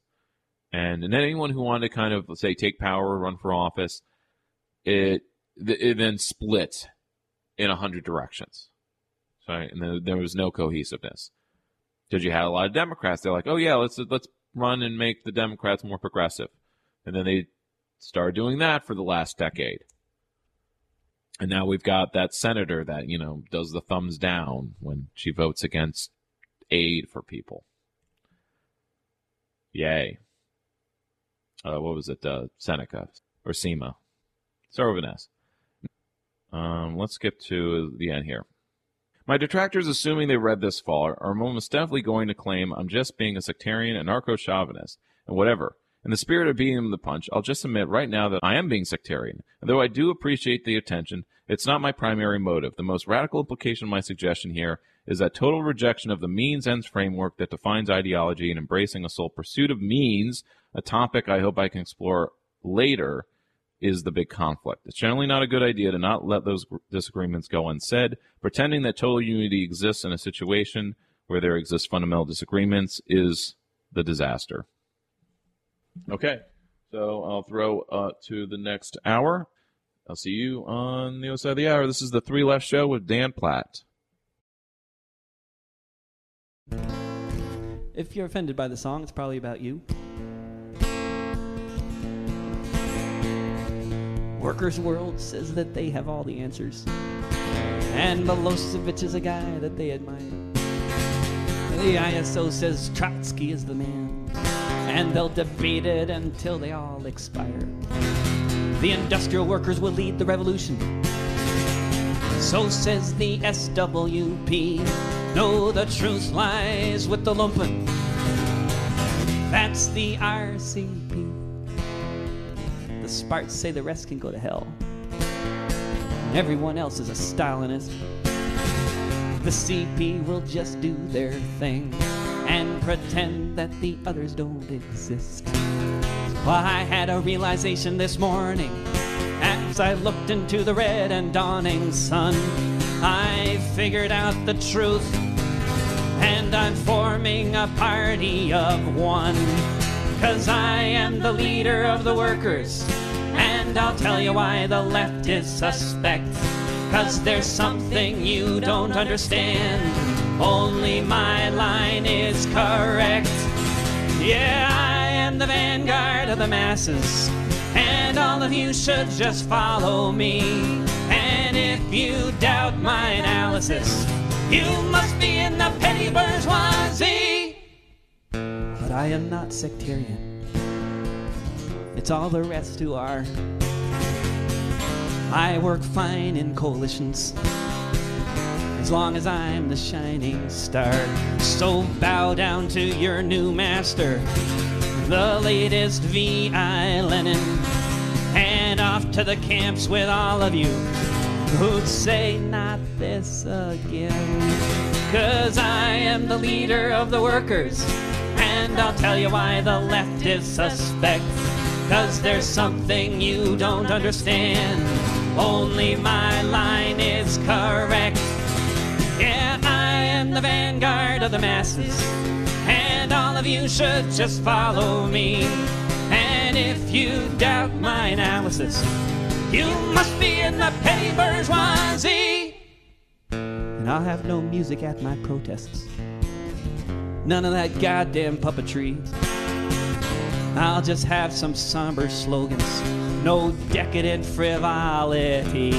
And, and anyone who wanted to kind of, say, take power, run for office, it, it then split in a hundred directions. Right? And there was no cohesiveness because you had a lot of Democrats. They're like, oh yeah, let's let's run and make the Democrats more progressive, and then they started doing that for the last decade. And now we've got that senator that you know does the thumbs down when she votes against aid for people. Yay. Uh, what was it? Uh, Seneca or SEMA. Start with. Um, let's skip to the end here. My detractors, assuming they read this far, are most definitely going to claim I'm just being a sectarian anarcho chauvinist, and whatever. In the spirit of beating them the punch, I'll just admit right now that I am being sectarian. And though I do appreciate the attention, it's not my primary motive. The most radical implication of my suggestion here is that total rejection of the means ends framework that defines ideology and embracing a sole pursuit of means, a topic I hope I can explore later, is the big conflict. It's generally not a good idea to not let those disagreements go unsaid. Pretending that total unity exists in a situation where there exist fundamental disagreements is the disaster. Okay, so I'll throw uh, to the next hour. I'll see you on the other side of the hour. This is the Three Left Show with Dan Platt. If you're offended by the song, it's probably about you. Workers' World says that they have all the answers. And Milosevic is a guy that they admire. The ISO says Trotsky is the man. And they'll debate it until they all expire. The industrial workers will lead the revolution. So says the SWP. No, the truth lies with the lumpen. That's the RCP. The Sparts say the rest can go to hell. Everyone else is a Stalinist. The CP will just do their thing and pretend that the others don't exist. Well, I had a realization this morning as I looked into the red and dawning sun. I figured out the truth, and I'm forming a party of one. Cause I am the leader of the workers, and I'll tell you why the left is suspect. Cause there's something you don't understand. Only my line is correct. Yeah, I am the vanguard of the masses, and all of you should just follow me. And if you doubt my analysis, you must be in the petty bourgeoisie. But I am not sectarian. It's all the rest who are. I work fine in coalitions as long as I'm the shining star. So bow down to your new master, the latest V.I. Lenin, and off to the camps with all of you who'd say not this again. Cause I am the leader of the workers, and I'll tell you why the left is suspect. Cause there's something you don't understand. Only my line is correct. The vanguard of the masses, and all of you should just follow me. And if you doubt my analysis, you must be in the petty bourgeoisie. And I'll have no music at my protests. None of that goddamn puppetry. I'll just have some somber slogans. No decadent frivolity.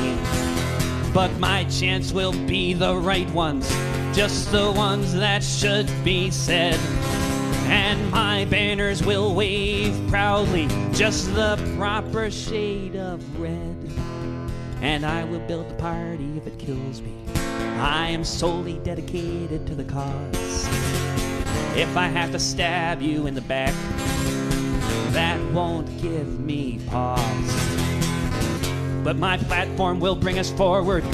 But my chants will be the right ones, just the ones that should be said. And my banners will wave proudly, just the proper shade of red. And I will build the party if it kills me. I am solely dedicated to the cause. If I have to stab you in the back, that won't give me pause. But my platform will bring us forward,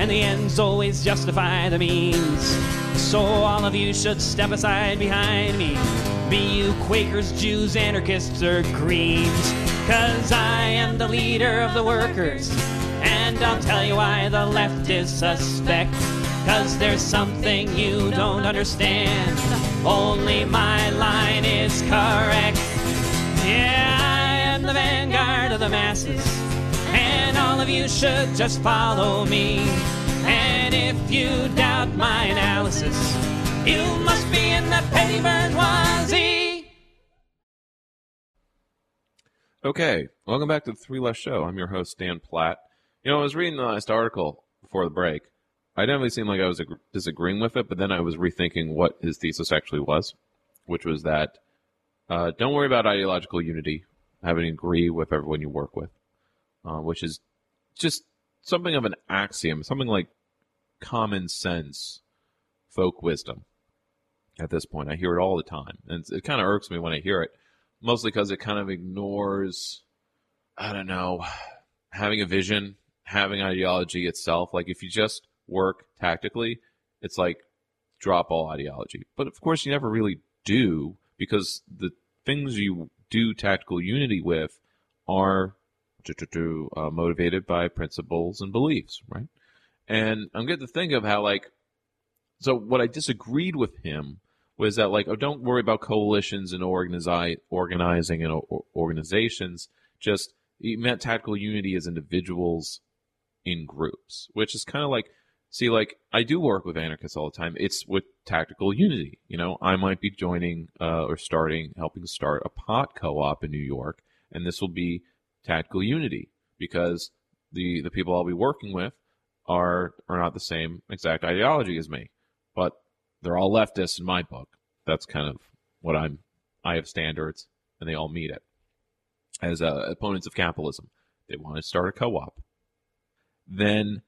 and the ends always justify the means. So all of you should step aside behind me, be you Quakers, Jews, anarchists, or Greens. Cause I am the leader of the workers, and I'll tell you why the left is suspect. Cause there's something you don't understand. Only my line is correct. Yeah, I am the vanguard of the masses, of you should just follow me. And if you doubt my analysis, you must be in the petty bourgeoisie. Okay, welcome back to the Three Left Show. I'm your host, Dan Platt. You know, I was reading the last article before the break. I definitely seemed like I was ag- disagreeing with it, but then I was rethinking what his thesis actually was, which was that Uh, don't worry about ideological unity, having agree with everyone you work with, uh, which is just something of an axiom, something like common sense, folk wisdom. At this point, I hear it all the time, and it kind of irks me when I hear it, mostly because it kind of ignores, I don't know, having a vision, having ideology itself. Like if you just work tactically, it's like drop all ideology. But of course, you never really do because the things you do tactical unity with are uh, motivated by principles and beliefs, right? And I'm getting to think of how, like, so what I disagreed with him was that, like, oh, don't worry about coalitions and organizi- organizing and organizations. Just he meant tactical unity as individuals in groups, which is kind of like, see, like, I do work with anarchists all the time. It's with tactical unity. You know, I might be joining uh, or starting, helping start a pot co-op in New York, and this will be tactical unity because the the people I'll be working with are are not the same exact ideology as me, but they're all leftists in my book. That's kind of what I'm. I have standards, and they all meet it. As uh, opponents of capitalism, they want to start a co-op. Then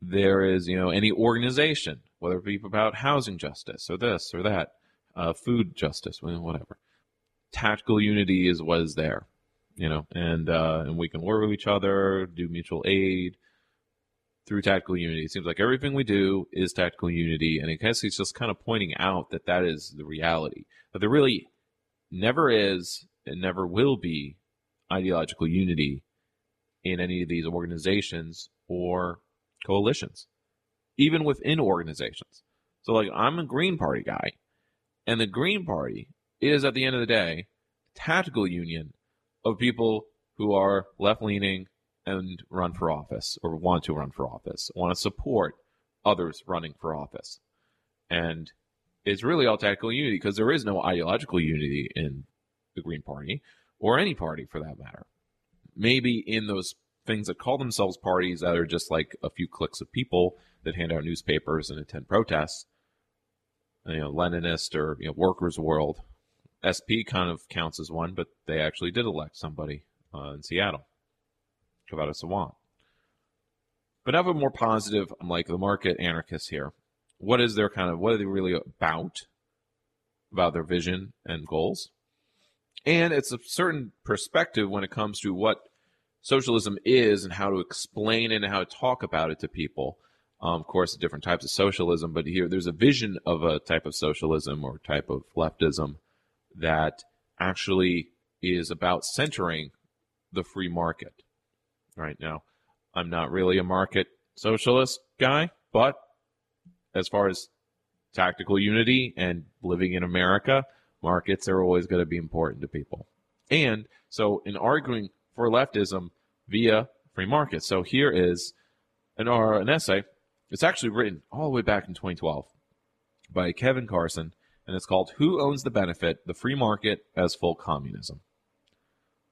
there is, you know, any organization, whether it be about housing justice or this or that, uh, food justice, whatever. Tactical unity is what is there you know, and uh, and we can work with each other, do mutual aid through tactical unity. It seems like everything we do is tactical unity, and I guess he's just kind of pointing out that that is the reality. But there really never is and never will be ideological unity in any of these organizations or coalitions, even within organizations. So, like, I'm a Green Party guy, and the Green Party is, at the end of the day, tactical union of people who are left leaning and run for office or want to run for office, want to support others running for office. And it's really all tactical unity because there is no ideological unity in the Green Party or any party for that matter. Maybe in those things that call themselves parties that are just like a few cliques of people that hand out newspapers and attend protests, you know, Leninist or you know, workers' world, SP kind of counts as one, but they actually did elect somebody uh, in Seattle, Kshama Sawant. But have a more positive, I'm like the market anarchists here. What is their kind of, what are they really about? About their vision and goals. And it's a certain perspective when it comes to what socialism is and how to explain it and how to talk about it to people. Um, of course, different types of socialism, but here there's a vision of a type of socialism or type of leftism that actually is about centering the free market. Right now, I'm not really a market socialist guy, but as far as tactical unity and living in America, markets are always going to be important to people. And so, in arguing for leftism via free markets, so here is an, an essay. It's actually written all the way back in 2012 by Kevin Carson and it's called Who Owns the Benefit? The Free Market as Full Communism.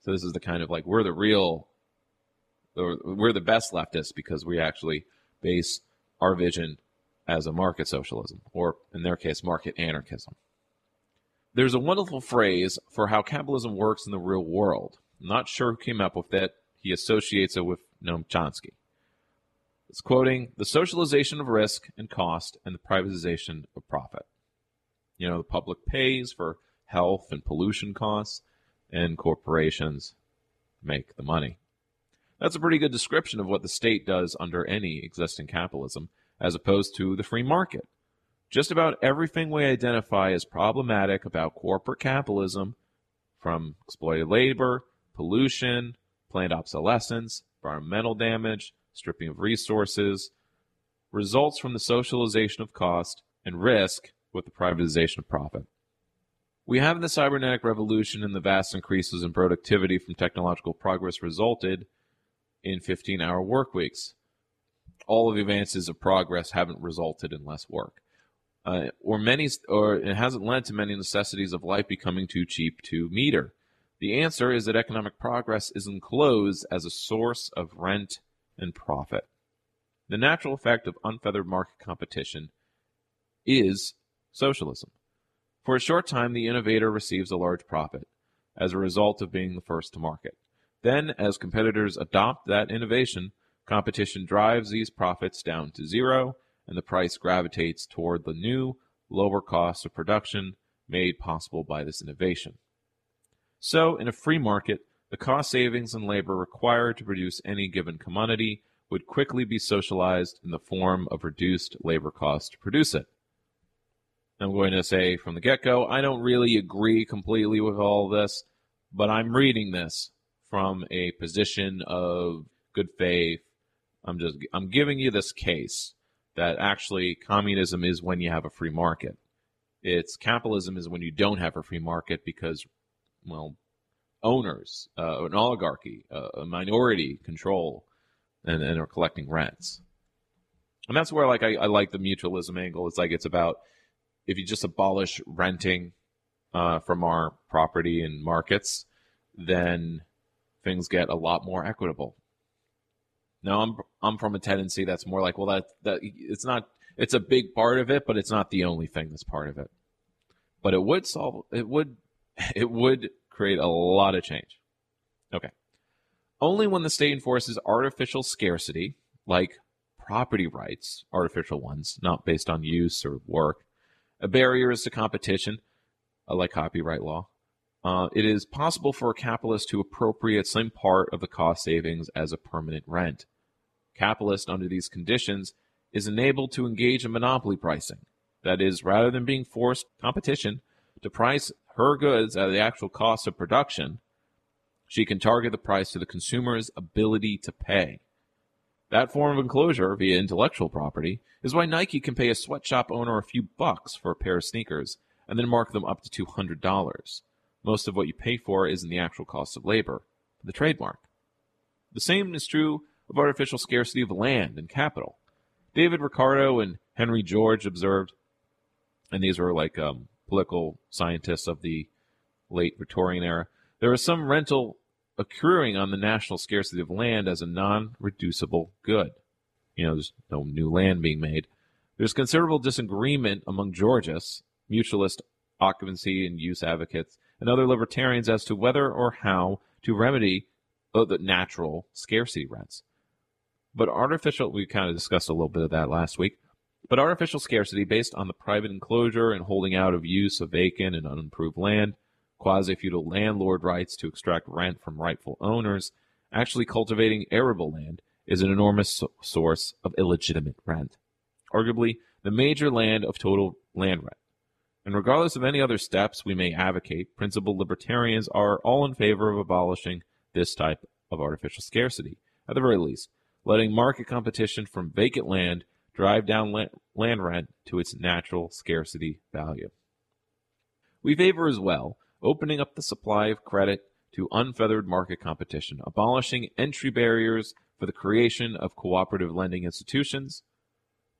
So this is the kind of like we're the real, we're the best leftists because we actually base our vision as a market socialism, or in their case, market anarchism. There's a wonderful phrase for how capitalism works in the real world. I'm not sure who came up with it. He associates it with Noam Chomsky. It's quoting the socialization of risk and cost and the privatization of profit. You know, the public pays for health and pollution costs, and corporations make the money. That's a pretty good description of what the state does under any existing capitalism, as opposed to the free market. Just about everything we identify as problematic about corporate capitalism, from exploited labor, pollution, planned obsolescence, environmental damage, stripping of resources, results from the socialization of cost and risk with the privatization of profit. We have in the cybernetic revolution and the vast increases in productivity from technological progress resulted in 15 hour work weeks. All of the advances of progress haven't resulted in less work. Uh, or many, or it hasn't led to many necessities of life becoming too cheap to meter. The answer is that economic progress is enclosed as a source of rent and profit. The natural effect of unfeathered market competition is socialism. For a short time, the innovator receives a large profit. as a result of being the first to market. Then, as competitors adopt that innovation, competition drives these profits down to zero, and the price gravitates toward the new, lower cost of production made possible by this innovation. So, in a free market, the cost savings and labor required to produce any given commodity would quickly be socialized in the form of reduced labor costs to produce it. I'm going to say from the get go, I don't really agree completely with all this, but I'm reading this from a position of good faith. I'm just I'm giving you this case that actually communism is when you have a free market. It's capitalism is when you don't have a free market because, well, owners, uh, an oligarchy, uh, a minority control, and, and are collecting rents. And that's where like I, I like the mutualism angle. It's like it's about if you just abolish renting uh, from our property and markets, then things get a lot more equitable. Now I'm I'm from a tendency that's more like well that that it's not it's a big part of it, but it's not the only thing that's part of it. But it would solve it would [laughs] it would create a lot of change. Okay. Only when the state enforces artificial scarcity, like property rights, artificial ones, not based on use or work, barriers to competition, uh, like copyright law, uh, it is possible for a capitalist to appropriate some part of the cost savings as a permanent rent. Capitalist, under these conditions, is enabled to engage in monopoly pricing. That is, rather than being forced competition to price her goods at the actual cost of production, she can target the price to the consumer's ability to pay. That form of enclosure via intellectual property is why Nike can pay a sweatshop owner a few bucks for a pair of sneakers and then mark them up to $200. Most of what you pay for is in the actual cost of labor, but the trademark. The same is true of artificial scarcity of land and capital. David Ricardo and Henry George observed, and these were like um, political scientists of the late Victorian era, there is some rental accruing on the national scarcity of land as a non reducible good. You know, there's no new land being made. There's considerable disagreement among Georgists, mutualist occupancy and use advocates, and other libertarians as to whether or how to remedy uh, the natural scarcity rents. But artificial, we kind of discussed a little bit of that last week. But artificial scarcity based on the private enclosure and holding out of use of vacant and unimproved land quasi feudal landlord rights to extract rent from rightful owners, actually cultivating arable land is an enormous so- source of illegitimate rent. Arguably, the major land of total land rent. And regardless of any other steps we may advocate, principled libertarians are all in favor of abolishing this type of artificial scarcity. At the very least, letting market competition from vacant land drive down land rent to its natural scarcity value. We favor as well opening up the supply of credit to unfeathered market competition, abolishing entry barriers for the creation of cooperative lending institutions,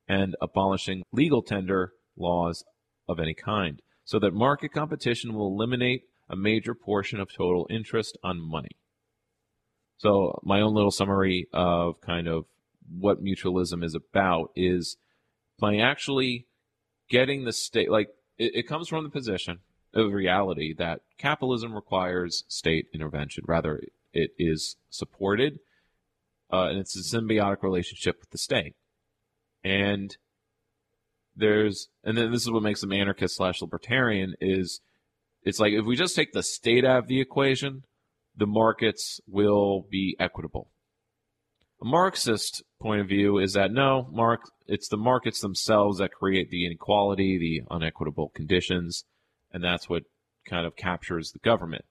and abolishing legal tender laws of any kind, so that market competition will eliminate a major portion of total interest on money. So, my own little summary of kind of what mutualism is about is by actually getting the state, like, it, it comes from the position of reality that capitalism requires state intervention. Rather, it is supported, uh, and it's a symbiotic relationship with the state. And there's, and then this is what makes them anarchist slash libertarian is, it's like if we just take the state out of the equation, the markets will be equitable. A Marxist point of view is that no, Mark, it's the markets themselves that create the inequality, the unequitable conditions and that's what kind of captures the government.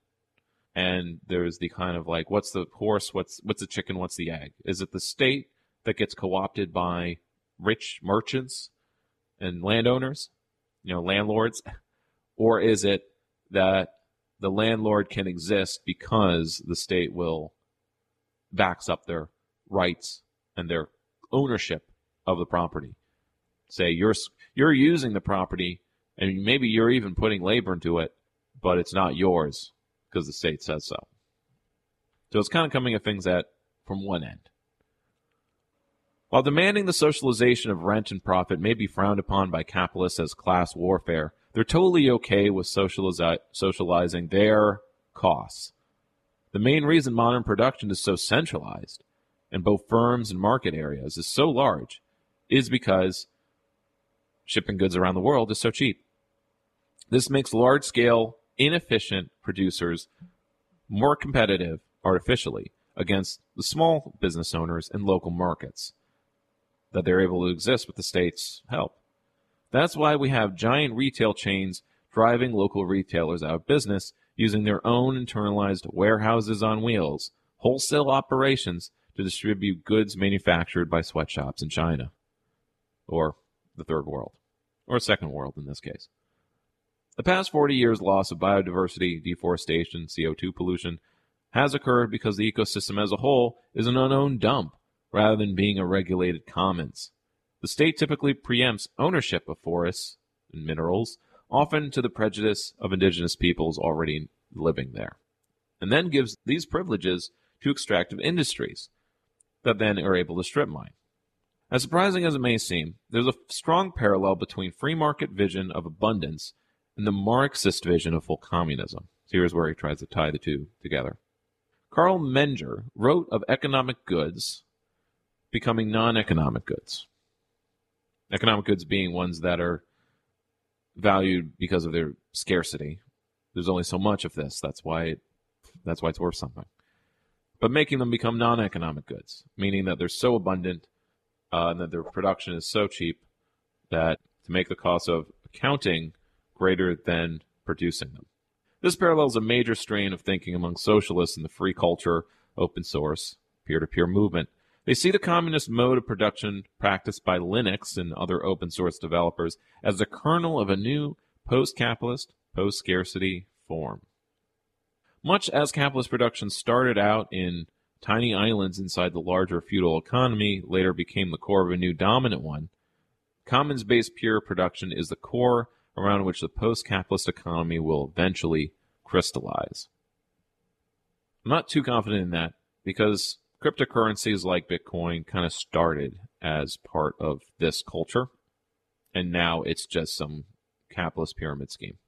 And there's the kind of like, what's the horse? What's what's the chicken? What's the egg? Is it the state that gets co-opted by rich merchants and landowners, you know, landlords, [laughs] or is it that the landlord can exist because the state will backs up their rights and their ownership of the property. Say you're you're using the property and maybe you're even putting labor into it, but it's not yours because the state says so. So it's kind of coming at things at from one end. While demanding the socialization of rent and profit may be frowned upon by capitalists as class warfare, they're totally okay with socializi- socializing their costs. The main reason modern production is so centralized in both firms and market areas is so large is because shipping goods around the world is so cheap. This makes large scale, inefficient producers more competitive artificially against the small business owners in local markets that they're able to exist with the state's help. That's why we have giant retail chains driving local retailers out of business using their own internalized warehouses on wheels, wholesale operations to distribute goods manufactured by sweatshops in China or the third world, or second world in this case. The past 40 years' loss of biodiversity, deforestation, CO2 pollution has occurred because the ecosystem as a whole is an unowned dump rather than being a regulated commons. The state typically preempts ownership of forests and minerals, often to the prejudice of indigenous peoples already living there, and then gives these privileges to extractive industries that then are able to strip mine. As surprising as it may seem, there's a strong parallel between free market vision of abundance and the Marxist vision of full communism. So here's where he tries to tie the two together. Carl Menger wrote of economic goods becoming non economic goods. Economic goods being ones that are valued because of their scarcity. There's only so much of this. That's why it, that's why it's worth something. But making them become non-economic goods, meaning that they're so abundant uh, and that their production is so cheap that to make the cost of accounting greater than producing them. This parallels a major strain of thinking among socialists in the free culture, open source, peer to peer movement. They see the communist mode of production practiced by Linux and other open source developers as the kernel of a new post capitalist, post scarcity form. Much as capitalist production started out in tiny islands inside the larger feudal economy, later became the core of a new dominant one, commons based peer production is the core around which the post capitalist economy will eventually crystallize. I'm not too confident in that because cryptocurrencies like Bitcoin kind of started as part of this culture, and now it's just some capitalist pyramid scheme.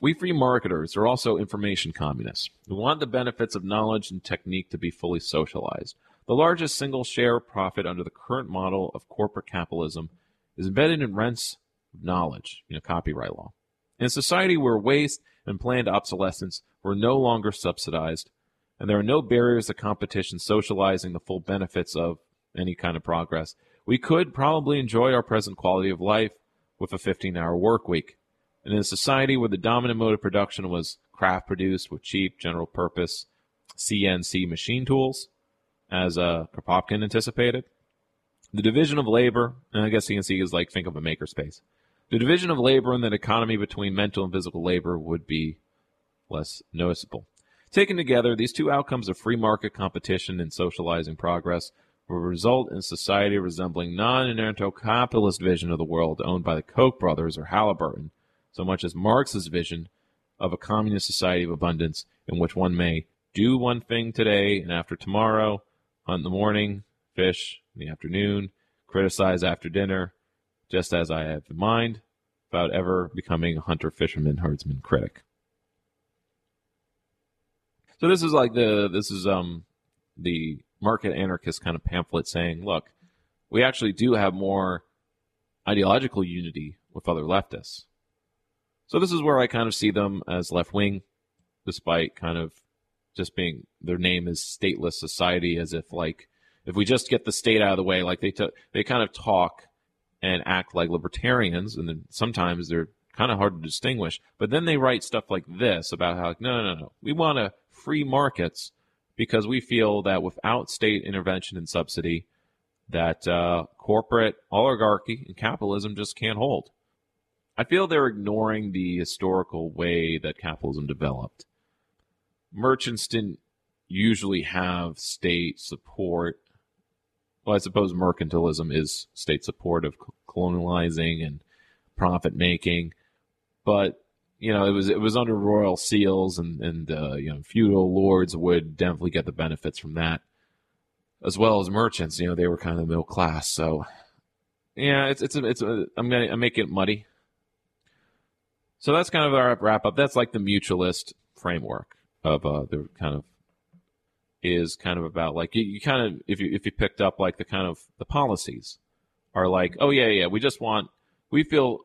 We free marketers are also information communists. We want the benefits of knowledge and technique to be fully socialized. The largest single share profit under the current model of corporate capitalism is embedded in rents knowledge, you know, copyright law. In a society where waste and planned obsolescence were no longer subsidized, and there are no barriers to competition socializing the full benefits of any kind of progress, we could probably enjoy our present quality of life with a 15 hour work week. And in a society where the dominant mode of production was craft produced with cheap, general purpose CNC machine tools, as uh, Kropotkin anticipated, the division of labor, and I guess CNC is like think of a makerspace. The division of labor and the economy between mental and physical labor would be less noticeable. Taken together, these two outcomes of free market competition and socializing progress will result in society resembling non-anarcho-capitalist vision of the world owned by the Koch brothers or Halliburton, so much as Marx's vision of a communist society of abundance in which one may do one thing today and after tomorrow, hunt in the morning, fish in the afternoon, criticize after dinner, just as I have in mind, without ever becoming a hunter, fisherman, herdsman, critic. So this is like the this is um the market anarchist kind of pamphlet saying, look, we actually do have more ideological unity with other leftists. So this is where I kind of see them as left wing, despite kind of just being their name is stateless society, as if like if we just get the state out of the way, like they t- they kind of talk and act like libertarians, and then sometimes they're kind of hard to distinguish. But then they write stuff like this about how like, no, no, no, we want to free markets because we feel that without state intervention and subsidy, that uh, corporate oligarchy and capitalism just can't hold. I feel they're ignoring the historical way that capitalism developed. Merchants didn't usually have state support. Well, I suppose mercantilism is state support of colonializing and profit making, but you know, it was it was under royal seals, and and uh, you know, feudal lords would definitely get the benefits from that, as well as merchants. You know, they were kind of middle class. So, yeah, it's it's a, it's a, I'm gonna I'm making it muddy. So that's kind of our wrap up. That's like the mutualist framework of uh, the kind of is kind of about like you, you kind of if you if you picked up like the kind of the policies are like oh yeah yeah we just want we feel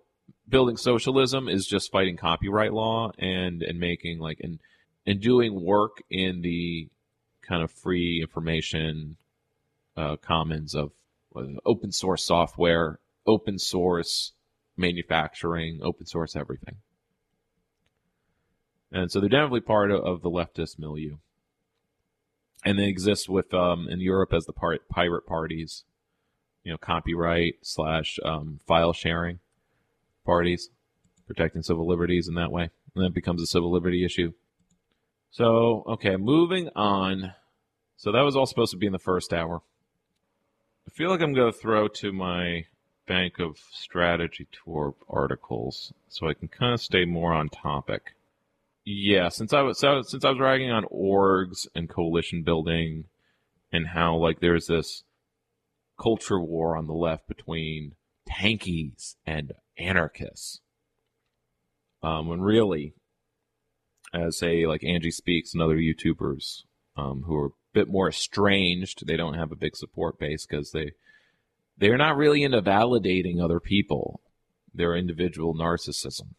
building socialism is just fighting copyright law and and making like and and doing work in the kind of free information uh, commons of uh, open source software, open source manufacturing, open source everything. And so they're definitely part of, of the leftist milieu. And they exist with um, in Europe as the part, pirate parties, you know, copyright slash um, file sharing parties, protecting civil liberties in that way. And that becomes a civil liberty issue. So, okay, moving on. So that was all supposed to be in the first hour. I feel like I'm going to throw to my bank of strategy tour articles so I can kind of stay more on topic. Yeah, since I was so, since I was writing on orgs and coalition building and how like there's this culture war on the left between tankies and anarchists. Um, when really, as say like Angie Speaks and other YouTubers um, who are a bit more estranged, they don't have a big support base because they they're not really into validating other people, their individual narcissism.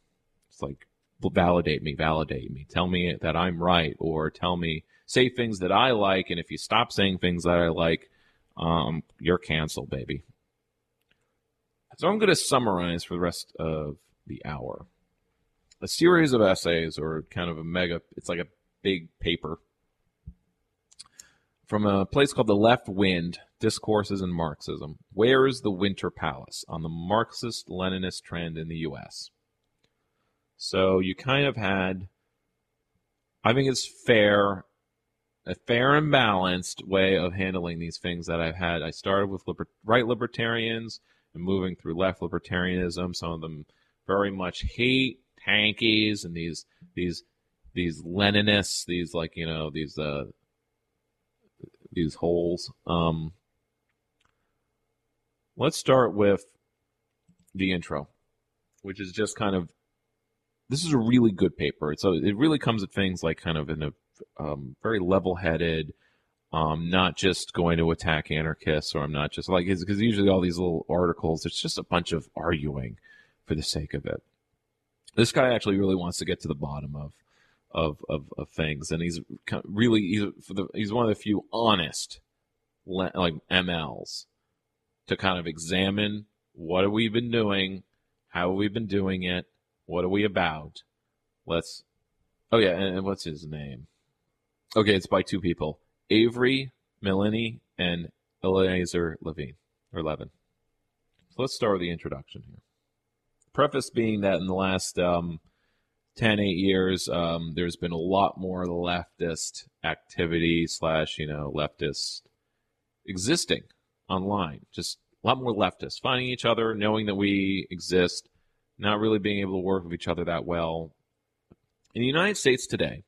It's like validate me, validate me, tell me that I'm right, or tell me say things that I like, and if you stop saying things that I like, um, you're canceled, baby. So I'm going to summarize for the rest of the hour a series of essays, or kind of a mega, it's like a big paper from a place called the Left Wind Discourses in Marxism. Where is the Winter Palace on the Marxist Leninist trend in the U.S.? So you kind of had, I think it's fair, a fair and balanced way of handling these things that I've had. I started with liber- right libertarians and moving through left libertarianism. Some of them very much hate tankies and these these these Leninists, these like you know these uh these holes. Um, let's start with the intro, which is just kind of this is a really good paper. So it really comes at things like kind of in a um, very level-headed, um, not just going to attack anarchists, or I'm not just like because usually all these little articles, it's just a bunch of arguing for the sake of it. This guy actually really wants to get to the bottom of of of, of things, and he's really he's the, he's one of the few honest like MLs to kind of examine what have we been doing, how have we been doing it, what are we about. Let's. Oh yeah, and, what's his name? Okay, it's by two people, Avery Milleny and Eliezer Levine or Levin. So let's start with the introduction here. Preface being that in the last um, 10, 8 years, um, there's been a lot more leftist activity slash, you know, leftist existing online. Just a lot more leftists finding each other, knowing that we exist, not really being able to work with each other that well. In the United States today,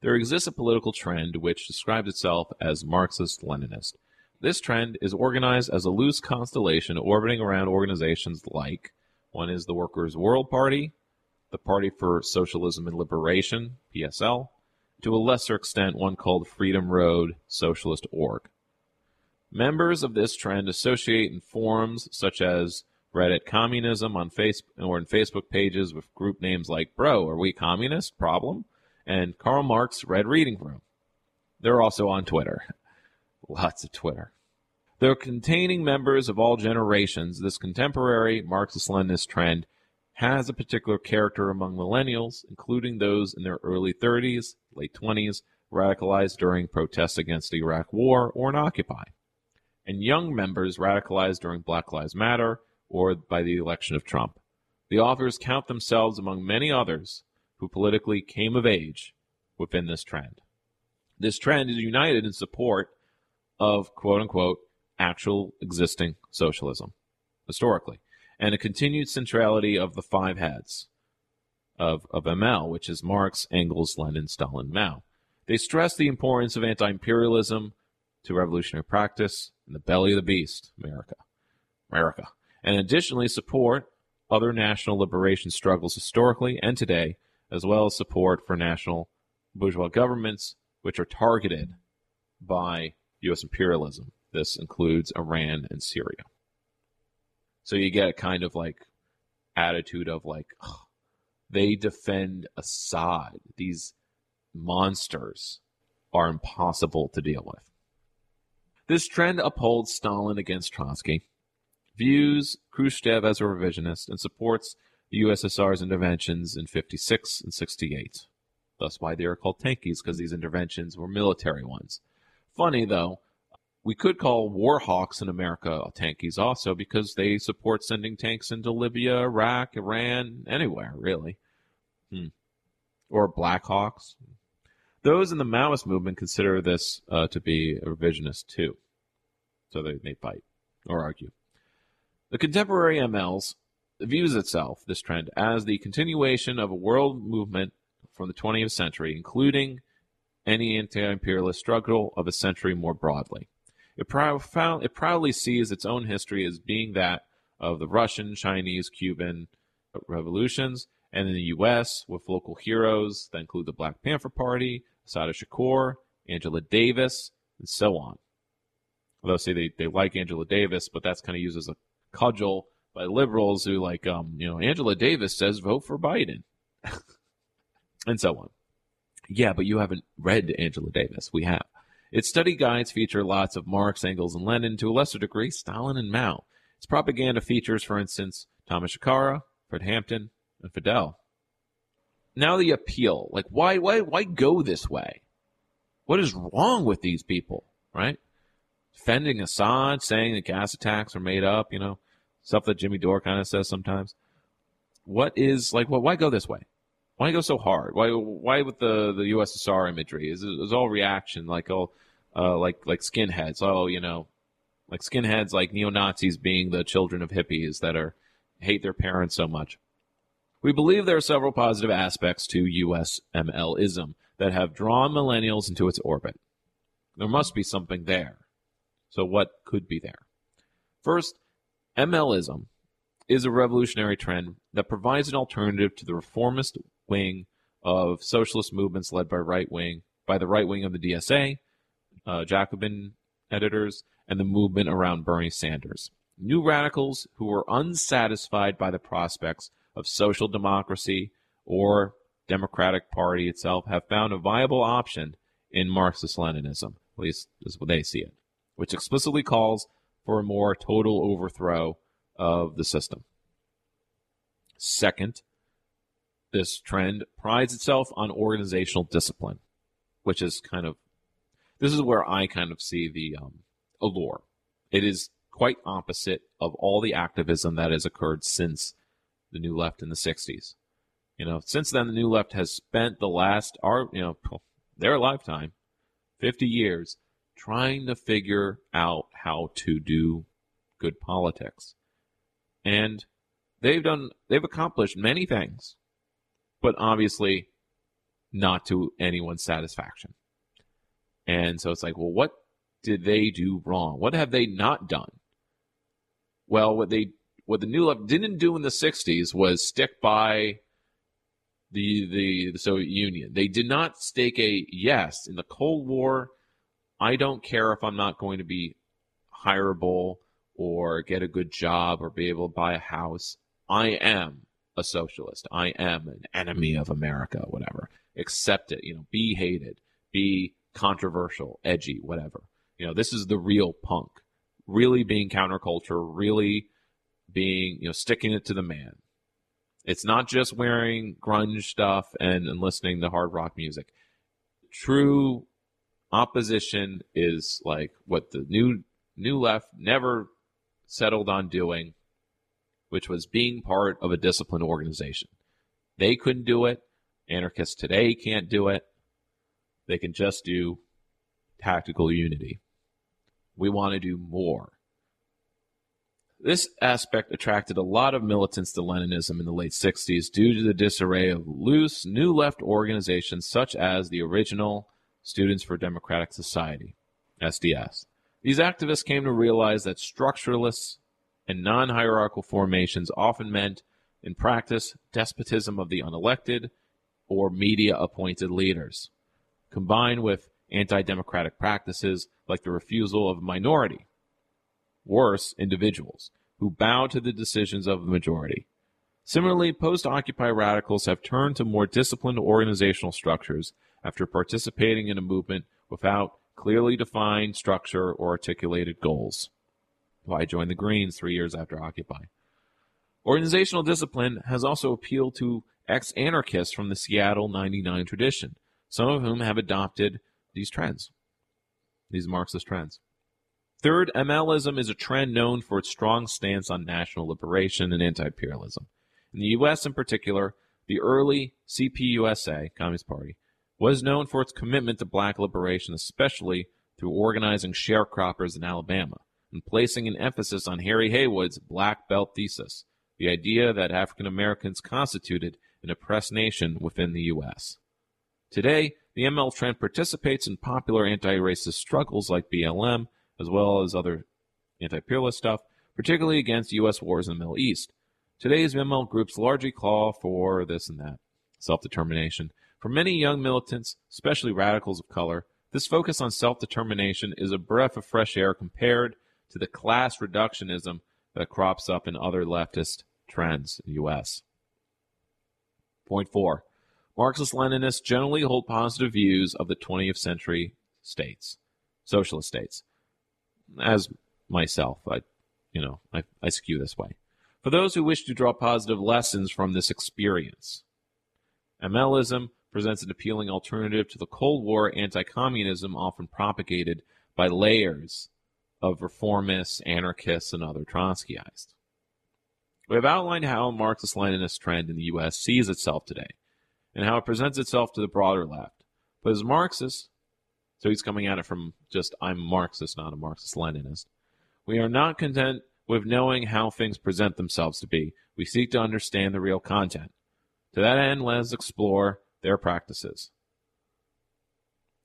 there exists a political trend which describes itself as Marxist Leninist. This trend is organized as a loose constellation orbiting around organizations like one is the Workers' World Party, the Party for Socialism and Liberation, PSL, to a lesser extent, one called Freedom Road Socialist Org. Members of this trend associate in forums such as Reddit communism on Facebook or in Facebook pages with group names like Bro, are we communist? Problem? And Karl Marx Red Reading Room. They're also on Twitter. [laughs] Lots of Twitter. Though containing members of all generations, this contemporary Marxist Leninist trend has a particular character among millennials, including those in their early 30s, late 20s, radicalized during protests against the Iraq War or in Occupy, and young members radicalized during Black Lives Matter or by the election of Trump. The authors count themselves among many others who politically came of age within this trend. This trend is united in support of quote unquote actual existing socialism historically and a continued centrality of the five heads of, of ML, which is Marx, Engels, Lenin, Stalin, Mao. They stress the importance of anti imperialism to revolutionary practice in the belly of the beast, America. America. And additionally support other national liberation struggles historically and today, as well as support for national bourgeois governments, which are targeted by U.S. imperialism. This includes Iran and Syria. So you get a kind of like attitude of like, they defend Assad. These monsters are impossible to deal with. This trend upholds Stalin against Trotsky, views Khrushchev as a revisionist, and supports the USSR's interventions in 56 and 68. Thus, why they are called tankies, because these interventions were military ones. Funny, though, we could call war hawks in America tankies also because they support sending tanks into Libya, Iraq, Iran, anywhere, really. Hmm. Or Blackhawks. Those in the Maoist movement consider this uh, to be a revisionist too. So they, they fight or argue. The contemporary MLs views itself, this trend, as the continuation of a world movement from the 20th century, including any anti-imperialist struggle of a century more broadly. It, profound, it proudly sees its own history as being that of the Russian, Chinese, Cuban revolutions, and in the U.S. with local heroes that include the Black Panther Party, Assata Shakur, Angela Davis, and so on. Although say they, they like Angela Davis, but that's kind of used as a cudgel by liberals who like um you know Angela Davis says vote for Biden, [laughs] and so on. Yeah, but you haven't read Angela Davis. We have. Its study guides feature lots of Marx, Engels, and Lenin, to a lesser degree, Stalin and Mao. Its propaganda features, for instance, Thomas Sankara, Fred Hampton, and Fidel. Now the appeal. Like, why, why, why go this way? What is wrong with these people, right? Defending Assad, saying that gas attacks are made up, you know, stuff that Jimmy Dore kind of says sometimes. What is, like, well, why go this way? Why go so hard? Why why with the the USSR imagery? Is it all reaction like all uh, like like skinheads? Oh, you know, like skinheads, like neo Nazis being the children of hippies that are hate their parents so much. We believe there are several positive aspects to USMLism that have drawn millennials into its orbit. There must be something there. So what could be there? First, MLism is a revolutionary trend that provides an alternative to the reformist wing of socialist movements led by right wing by the right wing of the DSA, uh, Jacobin editors, and the movement around Bernie Sanders. New radicals who were unsatisfied by the prospects of social democracy or Democratic Party itself have found a viable option in Marxist Leninism, at least is what they see it, which explicitly calls for a more total overthrow of the system. Second, this trend prides itself on organizational discipline, which is kind of this is where I kind of see the um, allure. It is quite opposite of all the activism that has occurred since the New Left in the '60s. You know, since then the New Left has spent the last our you know their lifetime, 50 years, trying to figure out how to do good politics, and they've done they've accomplished many things but obviously not to anyone's satisfaction. And so it's like, well, what did they do wrong? What have they not done? Well, what they what the new left didn't do in the 60s was stick by the, the the Soviet Union. They did not stake a yes in the Cold War. I don't care if I'm not going to be hireable or get a good job or be able to buy a house. I am a socialist. I am an enemy of America, whatever. Accept it, you know, be hated, be controversial, edgy, whatever. You know, this is the real punk. Really being counterculture, really being, you know, sticking it to the man. It's not just wearing grunge stuff and, and listening to hard rock music. True opposition is like what the new new left never settled on doing which was being part of a disciplined organization. They couldn't do it. Anarchists today can't do it. They can just do tactical unity. We want to do more. This aspect attracted a lot of militants to Leninism in the late 60s due to the disarray of loose, new left organizations such as the original Students for Democratic Society, SDS. These activists came to realize that structuralists and non hierarchical formations often meant, in practice, despotism of the unelected or media appointed leaders. combined with anti democratic practices like the refusal of a minority, worse, individuals, who bow to the decisions of the majority. Similarly, post Occupy radicals have turned to more disciplined organizational structures after participating in a movement without clearly defined structure or articulated goals. Why join the Greens three years after Occupy? Organizational discipline has also appealed to ex anarchists from the Seattle 99 tradition, some of whom have adopted these trends, these Marxist trends. Third, MLism is a trend known for its strong stance on national liberation and anti imperialism. In the U.S., in particular, the early CPUSA, Communist Party, was known for its commitment to black liberation, especially through organizing sharecroppers in Alabama and placing an emphasis on Harry Haywood's black belt thesis, the idea that African Americans constituted an oppressed nation within the U.S. Today, the ML trend participates in popular anti racist struggles like BLM, as well as other anti imperialist stuff, particularly against U.S. wars in the Middle East. Today's ML groups largely call for this and that self determination. For many young militants, especially radicals of color, this focus on self determination is a breath of fresh air compared to the class reductionism that crops up in other leftist trends in the U.S. Point four Marxist Leninists generally hold positive views of the 20th century states, socialist states. As myself, I, you know, I, I skew this way. For those who wish to draw positive lessons from this experience, MLism presents an appealing alternative to the Cold War anti communism often propagated by layers of reformists, anarchists, and other Trotskyites. We have outlined how a Marxist Leninist trend in the U.S. sees itself today and how it presents itself to the broader left. But as Marxist, so he's coming at it from just, I'm Marxist, not a Marxist Leninist, we are not content with knowing how things present themselves to be. We seek to understand the real content. To that end, let us explore their practices.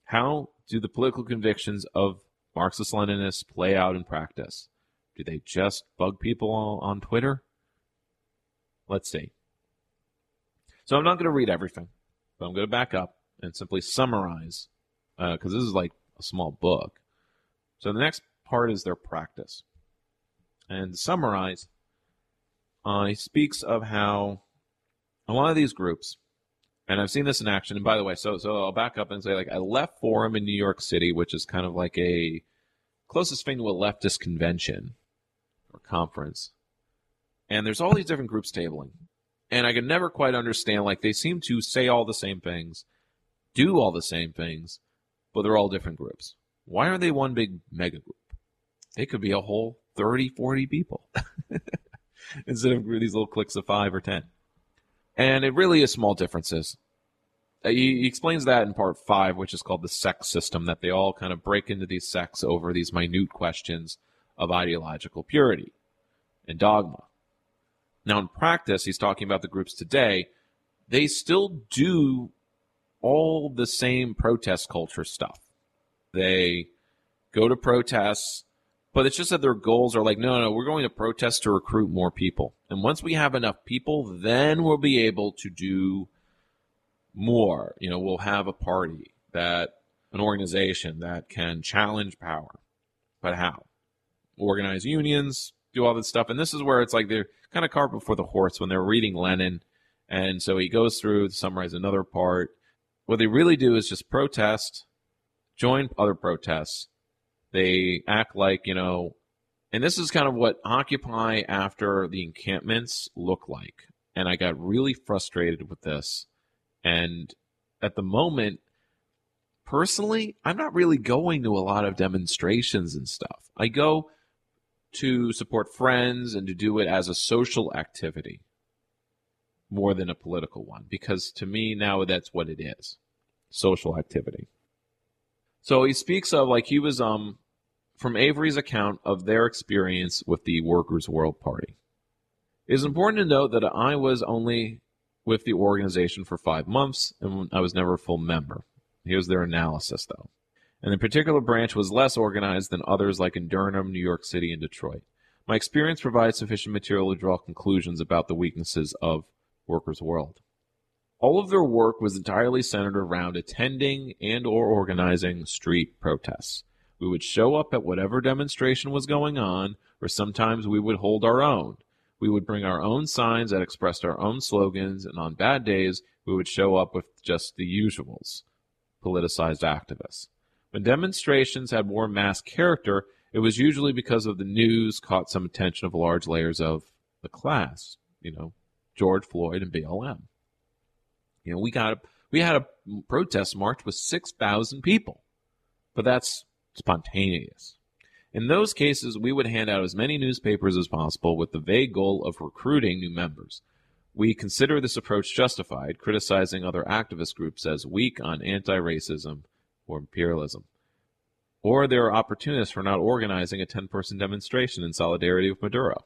How do the political convictions of Marxist Leninists play out in practice? Do they just bug people on Twitter? Let's see. So I'm not going to read everything, but I'm going to back up and simply summarize because uh, this is like a small book. So the next part is their practice. And to summarize, uh, he speaks of how a lot of these groups, and I've seen this in action. And by the way, so so I'll back up and say like I left Forum in New York City, which is kind of like a closest thing to a leftist convention or conference. And there's all these different groups tabling and I could never quite understand. Like they seem to say all the same things, do all the same things, but they're all different groups. Why aren't they one big mega group? They could be a whole 30, 40 people [laughs] instead of these little cliques of five or 10. And it really is small differences. Uh, he, explains that in part five, which is called the sect system, that they all kind of break into these sects over these minute questions of ideological purity and dogma. Now, in practice, he's talking about the groups today. They still do all the same protest culture stuff. They go to protests, but it's just that their goals are like, no, no, we're going to protest to recruit more people. And once we have enough people, then we'll be able to do more. You know, we'll have a party that, an organization that can challenge power. But how? Organize unions, do all this stuff. And this is where it's like they're kind of cart before the horse when they're reading Lenin. And so he goes through to summarize another part. What they really do is just protest, join other protests. They act like, you know, and this is kind of what Occupy after the encampments look like. And I got really frustrated with this. And at the moment, personally, I'm not really going to a lot of demonstrations and stuff. I go to support friends and to do it as a social activity more than a political one because to me now that's what it is social activity so he speaks of like he was um from avery's account of their experience with the workers world party it is important to note that i was only with the organization for five months and i was never a full member here's their analysis though and the particular branch was less organized than others like in Durham, New York City, and Detroit. My experience provides sufficient material to draw conclusions about the weaknesses of Workers' World. All of their work was entirely centered around attending and or organizing street protests. We would show up at whatever demonstration was going on, or sometimes we would hold our own. We would bring our own signs that expressed our own slogans, and on bad days, we would show up with just the usuals politicized activists. When demonstrations had more mass character, it was usually because of the news caught some attention of large layers of the class, you know, George Floyd and BLM. You know, we got a, we had a protest march with 6,000 people, but that's spontaneous. In those cases, we would hand out as many newspapers as possible with the vague goal of recruiting new members. We consider this approach justified, criticizing other activist groups as weak on anti racism or imperialism. Or they are opportunists for not organizing a 10 person demonstration in solidarity with Maduro.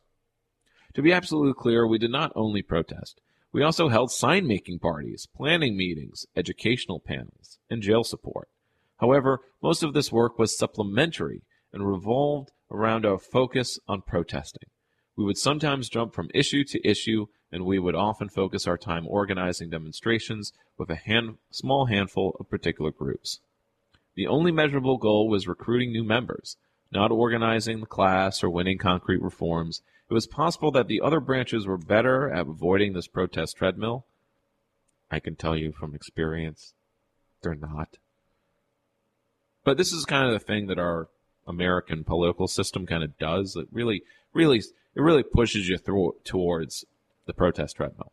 To be absolutely clear, we did not only protest. We also held sign making parties, planning meetings, educational panels, and jail support. However, most of this work was supplementary and revolved around our focus on protesting. We would sometimes jump from issue to issue, and we would often focus our time organizing demonstrations with a hand, small handful of particular groups. The only measurable goal was recruiting new members, not organizing the class or winning concrete reforms. It was possible that the other branches were better at avoiding this protest treadmill. I can tell you from experience, they're not. But this is kind of the thing that our American political system kind of does. It really, really it really pushes you through towards the protest treadmill.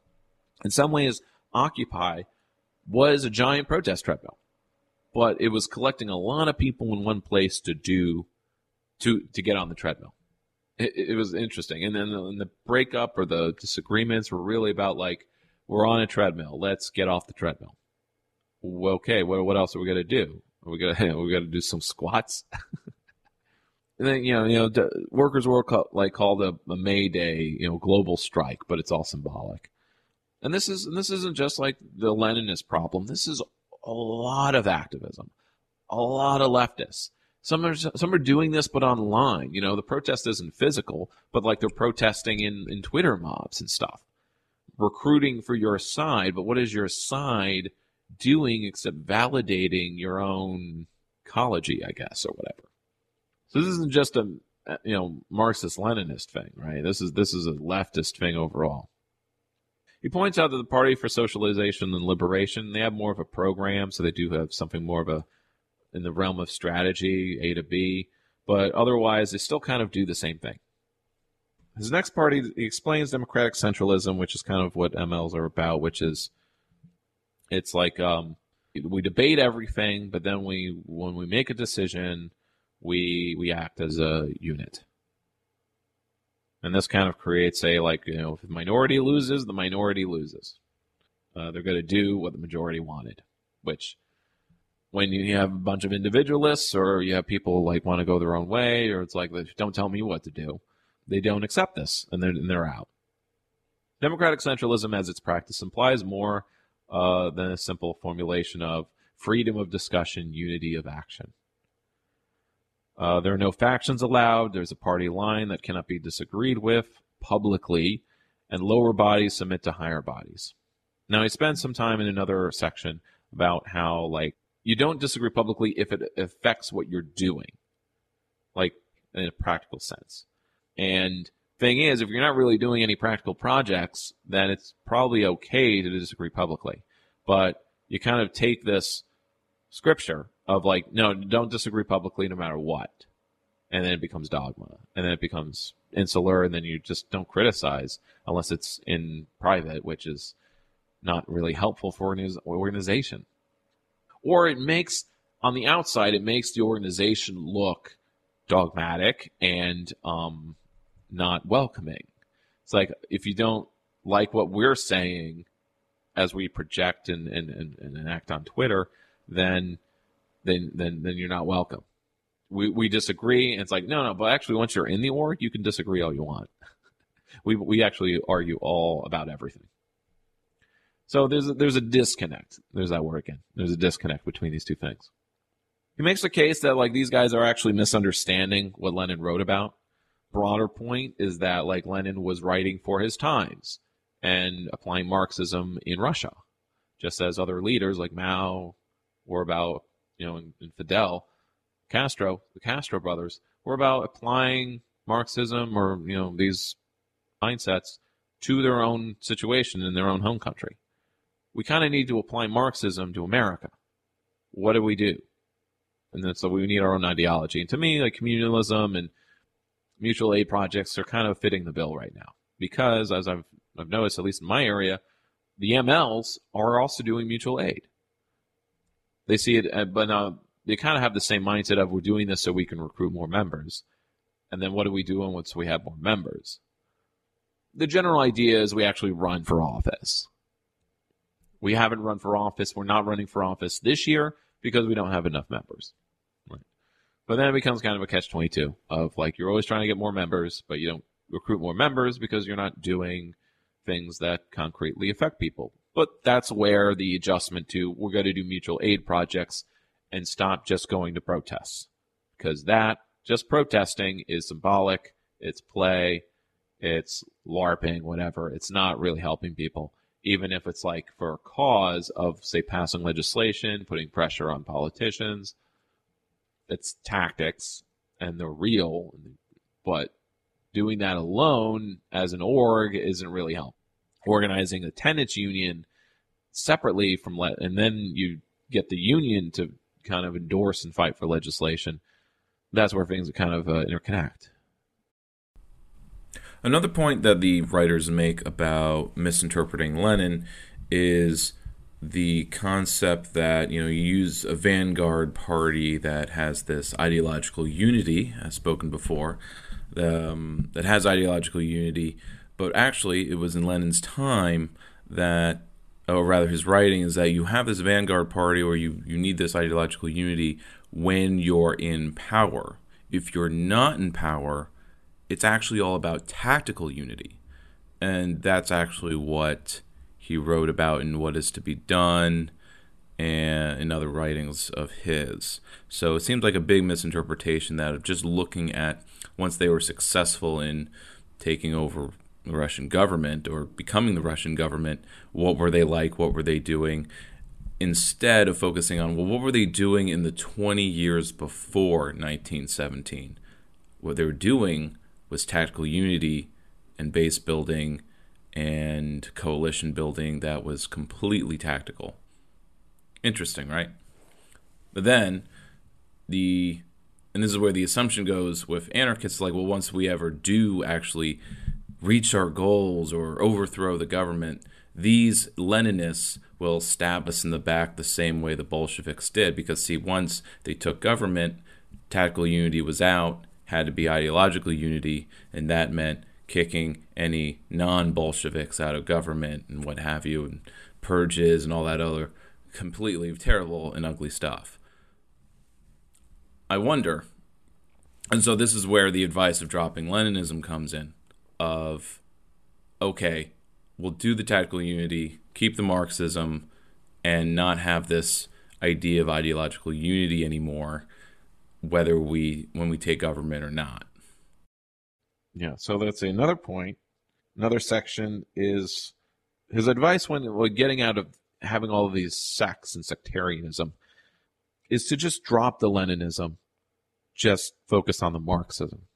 In some ways, Occupy was a giant protest treadmill, but it was collecting a lot of people in one place to do to to get on the treadmill. It, it was interesting, and then the, the breakup or the disagreements were really about like we're on a treadmill, let's get off the treadmill. Okay, what what else are we gonna do? We gonna [laughs] we got to do some squats? [laughs] And then you know, you know, workers' work like called a, a May Day, you know, global strike, but it's all symbolic. And this is and this isn't just like the Leninist problem. This is a lot of activism, a lot of leftists. Some are some are doing this, but online. You know, the protest isn't physical, but like they're protesting in in Twitter mobs and stuff, recruiting for your side. But what is your side doing except validating your own ecology, I guess, or whatever? So this isn't just a uh, you know Marxist Leninist thing, right? This is this is a leftist thing overall. He points out that the Party for Socialization and Liberation they have more of a program, so they do have something more of a in the realm of strategy, A to B, but otherwise they still kind of do the same thing. His next party he explains democratic centralism, which is kind of what MLs are about, which is it's like um, we debate everything, but then we when we make a decision, we we act as a unit. And this kind of creates a like you know if the minority loses, the minority loses. Uh, they're going to do what the majority wanted, which when you have a bunch of individualists or you have people like want to go their own way or it's like don't tell me what to do, they don't accept this and they're and they're out. Democratic centralism, as its practice implies, more uh, than a simple formulation of freedom of discussion, unity of action. Uh, there are no factions allowed. There's a party line that cannot be disagreed with publicly, and lower bodies submit to higher bodies. Now, I spent some time in another section about how, like, you don't disagree publicly if it affects what you're doing, like, in a practical sense. And thing is, if you're not really doing any practical projects, then it's probably okay to disagree publicly. But you kind of take this scripture of like, no, don't disagree publicly no matter what. And then it becomes dogma. And then it becomes insular, and then you just don't criticize unless it's in private, which is not really helpful for an organization. Or it makes, on the outside, it makes the organization look dogmatic and um, not welcoming. It's like if you don't like what we're saying as we project and, and, and, and enact on Twitter, then then then then you're not welcome. We we disagree, and it's like no no, but actually once you're in the org, you can disagree all you want. [laughs] we we actually argue all about everything. So there's a, there's a disconnect. There's that word again. There's a disconnect between these two things. He makes the case that like these guys are actually misunderstanding what Lenin wrote about. Broader point is that like Lenin was writing for his times and applying Marxism in Russia just as other leaders like Mao were about, you know, and, and Fidel Castro, the Castro brothers, were about applying Marxism or you know these mindsets to their own situation in their own home country. We kind of need to apply Marxism to America. What do we do? And then so we need our own ideology. And to me, like communalism and mutual aid projects are kind of fitting the bill right now because, as I've I've noticed, at least in my area, the MLs are also doing mutual aid. They see it, uh, but uh, they kind of have the same mindset of we're doing this so we can recruit more members. And then what do we do once we have more members? The general idea is we actually run for office. We haven't run for office. We're not running for office this year because we don't have enough members. But then it becomes kind of a catch 22 of like you're always trying to get more members, but you don't recruit more members because you're not doing things that concretely affect people. But that's where the adjustment to we're going to do mutual aid projects and stop just going to protests. Because that, just protesting, is symbolic, it's play, it's LARPing, whatever. It's not really helping people, even if it's like for a cause of, say, passing legislation, putting pressure on politicians. It's tactics and they're real, but doing that alone as an org isn't really helping. Organizing a tenants union separately from let, and then you get the union to kind of endorse and fight for legislation. That's where things kind of uh, interconnect. Another point that the writers make about misinterpreting Lenin is the concept that you know you use a vanguard party that has this ideological unity, as spoken before, um, that has ideological unity, but actually it was in Lenin's time that, or rather his writing, is that you have this vanguard party or you, you need this ideological unity when you're in power. If you're not in power, it's actually all about tactical unity. And that's actually what he wrote about in What Is to Be Done and in other writings of his. So it seems like a big misinterpretation that of just looking at once they were successful in taking over the Russian government or becoming the Russian government, what were they like? What were they doing? Instead of focusing on, well, what were they doing in the 20 years before 1917? What they were doing was tactical unity and base building and coalition building that was completely tactical. Interesting, right? But then the and this is where the assumption goes with anarchists like well once we ever do actually reach our goals or overthrow the government these leninists will stab us in the back the same way the bolsheviks did because see once they took government tactical unity was out had to be ideological unity and that meant kicking any non-bolsheviks out of government and what have you and purges and all that other completely terrible and ugly stuff I wonder. And so this is where the advice of dropping Leninism comes in of okay, we'll do the tactical unity, keep the Marxism and not have this idea of ideological unity anymore whether we when we take government or not. Yeah, so that's another point. Another section is his advice when, getting out of having all of these sects and sectarianism is to just drop the Leninism, just focus on the Marxism.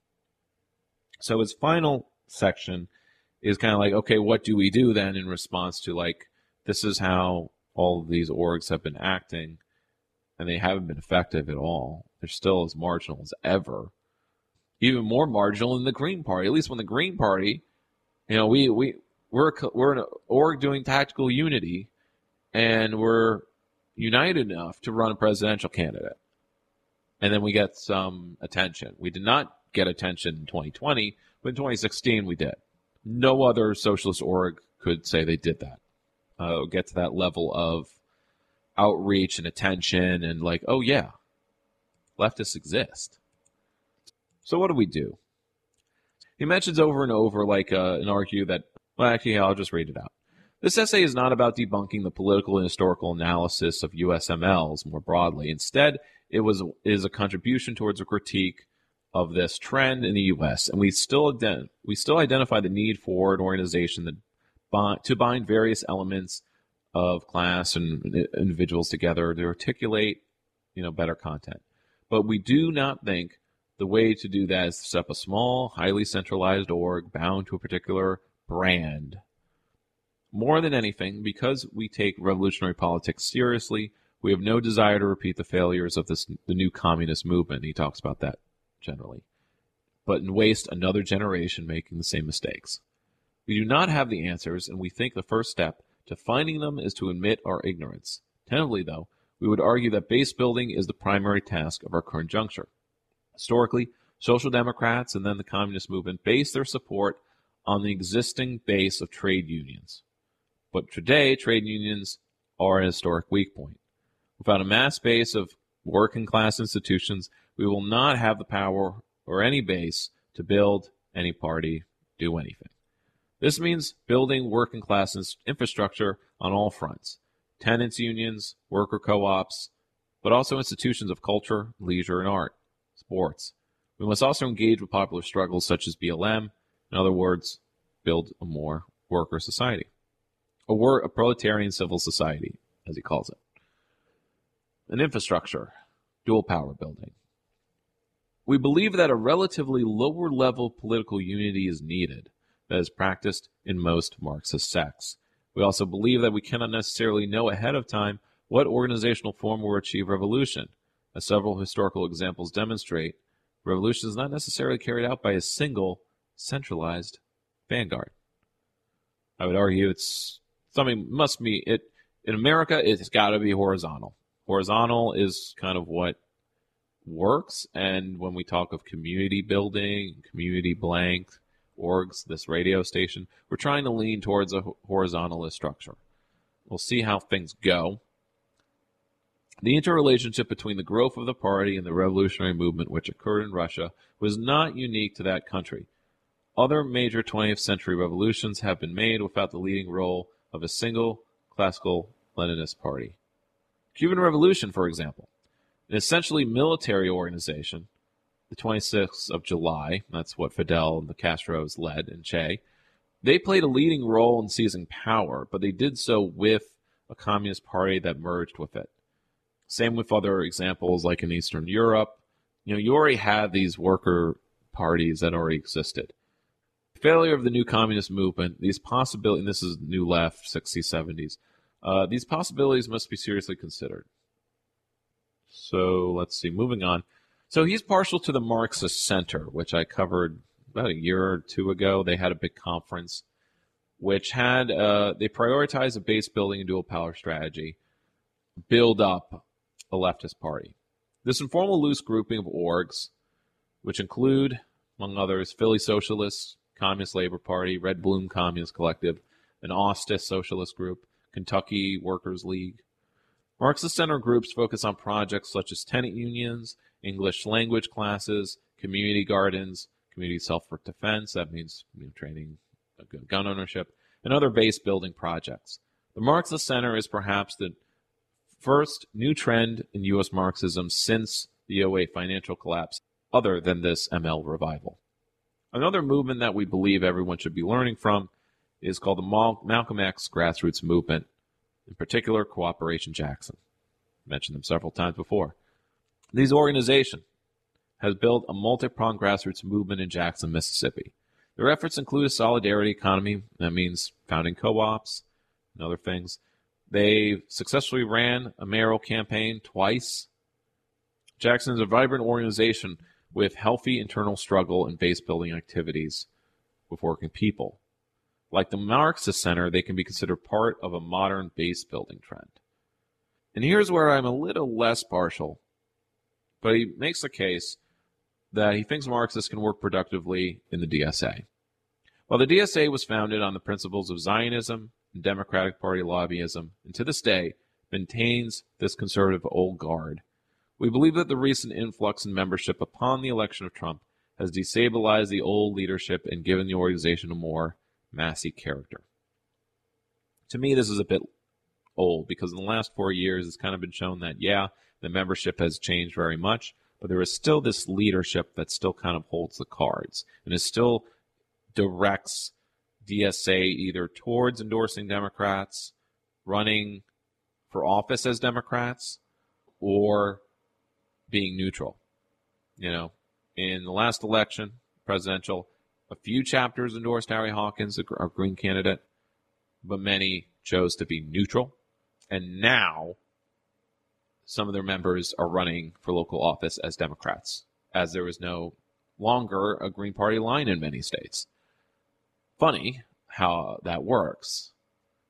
So his final section is kind of like, okay, what do we do then in response to like, this is how all of these orgs have been acting, and they haven't been effective at all. They're still as marginal as ever. Even more marginal than the Green Party. At least when the Green Party, you know, we we we're we're an org doing tactical unity, and we're united enough to run a presidential candidate. And then we get some attention. We did not get attention in 2020, but in 2016 we did. No other socialist org could say they did that. Uh, get to that level of outreach and attention and like, oh yeah, leftists exist. So what do we do? He mentions over and over like uh, an argue that, well, actually, I'll just read it out. This essay is not about debunking the political and historical analysis of USMLs more broadly. Instead, it was is a contribution towards a critique of this trend in the U.S. And we still we still identify the need for an organization that to bind various elements of class and individuals together to articulate, you know, better content. But we do not think the way to do that is to set up a small, highly centralized org bound to a particular brand. More than anything, because we take revolutionary politics seriously, we have no desire to repeat the failures of this the new communist movement. He talks about that generally. But waste another generation making the same mistakes. We do not have the answers, and we think the first step to finding them is to admit our ignorance. Tentatively, though, we would argue that base building is the primary task of our current juncture. Historically, social democrats and then the communist movement based their support on the existing base of trade unions. But today, trade unions are a historic weak point. Without a mass base of working class institutions, we will not have the power or any base to build any party, do anything. This means building working class infrastructure on all fronts tenants unions, worker co ops, but also institutions of culture, leisure, and art, sports. We must also engage with popular struggles such as BLM, in other words, build a more worker society, a, wor- a proletarian civil society, as he calls it. An infrastructure, dual power building. We believe that a relatively lower level political unity is needed that is practiced in most Marxist sects. We also believe that we cannot necessarily know ahead of time what organizational form will achieve revolution. As several historical examples demonstrate, revolution is not necessarily carried out by a single centralized vanguard. I would argue it's something must be it in America it's got to be horizontal. Horizontal is kind of what works and when we talk of community building, community blank, orgs, this radio station, we're trying to lean towards a horizontalist structure. We'll see how things go. The interrelationship between the growth of the party and the revolutionary movement which occurred in Russia was not unique to that country. Other major 20th century revolutions have been made without the leading role of a single classical Leninist party. Cuban Revolution, for example, an essentially military organization the 26th of July. That's what Fidel and the Castros led, and Che. They played a leading role in seizing power, but they did so with a communist party that merged with it. Same with other examples like in Eastern Europe. You know, you already had these worker parties that already existed. Failure of the new communist movement, these possibilities, this is new left, 60s, 70s, uh, these possibilities must be seriously considered. So let's see, moving on. So he's partial to the Marxist Center, which I covered about a year or two ago. They had a big conference, which had uh, they prioritized a base building and dual power strategy, build up a leftist party. This informal loose grouping of orgs, which include, among others, Philly Socialists, Communist Labor Party, Red Bloom Communist Collective, an Austin Socialist Group, Kentucky Workers League. Marxist Center groups focus on projects such as tenant unions English language classes, community gardens, community self-defense. That means you know, training, uh, gun ownership, and other base building projects. The Marxist Center is perhaps the first new trend in U.S. Marxism since the 08 financial collapse, other than this ML revival. Another movement that we believe everyone should be learning from is called the Malcolm X grassroots movement, in particular, Cooperation Jackson. I mentioned them several times before. These organizations has built a multi-pronged grassroots movement in Jackson, Mississippi. Their efforts include a solidarity economy. That means founding co-ops and other things. They successfully ran a mayoral campaign twice. Jackson is a vibrant organization with healthy internal struggle and base building activities with working people. Like the Marxist Center, they can be considered part of a modern base building trend. And here's where I'm a little less partial but he makes the case that he thinks Marxists can work productively in the DSA. While the DSA was founded on the principles of Zionism and Democratic Party lobbyism, and to this day maintains this conservative old guard, we believe that the recent influx in membership upon the election of Trump has destabilized the old leadership and given the organization a more massy character. To me, this is a bit old because in the last four years, it's kind of been shown that, yeah, the membership has changed very much, but there is still this leadership that still kind of holds the cards and is still directs DSA either towards endorsing Democrats running for office as Democrats or being neutral. You know, in the last election, presidential, a few chapters endorsed Howie Hawkins, our Green candidate, but many chose to be neutral. And now some of their members are running for local office as Democrats, as there is no longer a Green Party line in many states. Funny how that works.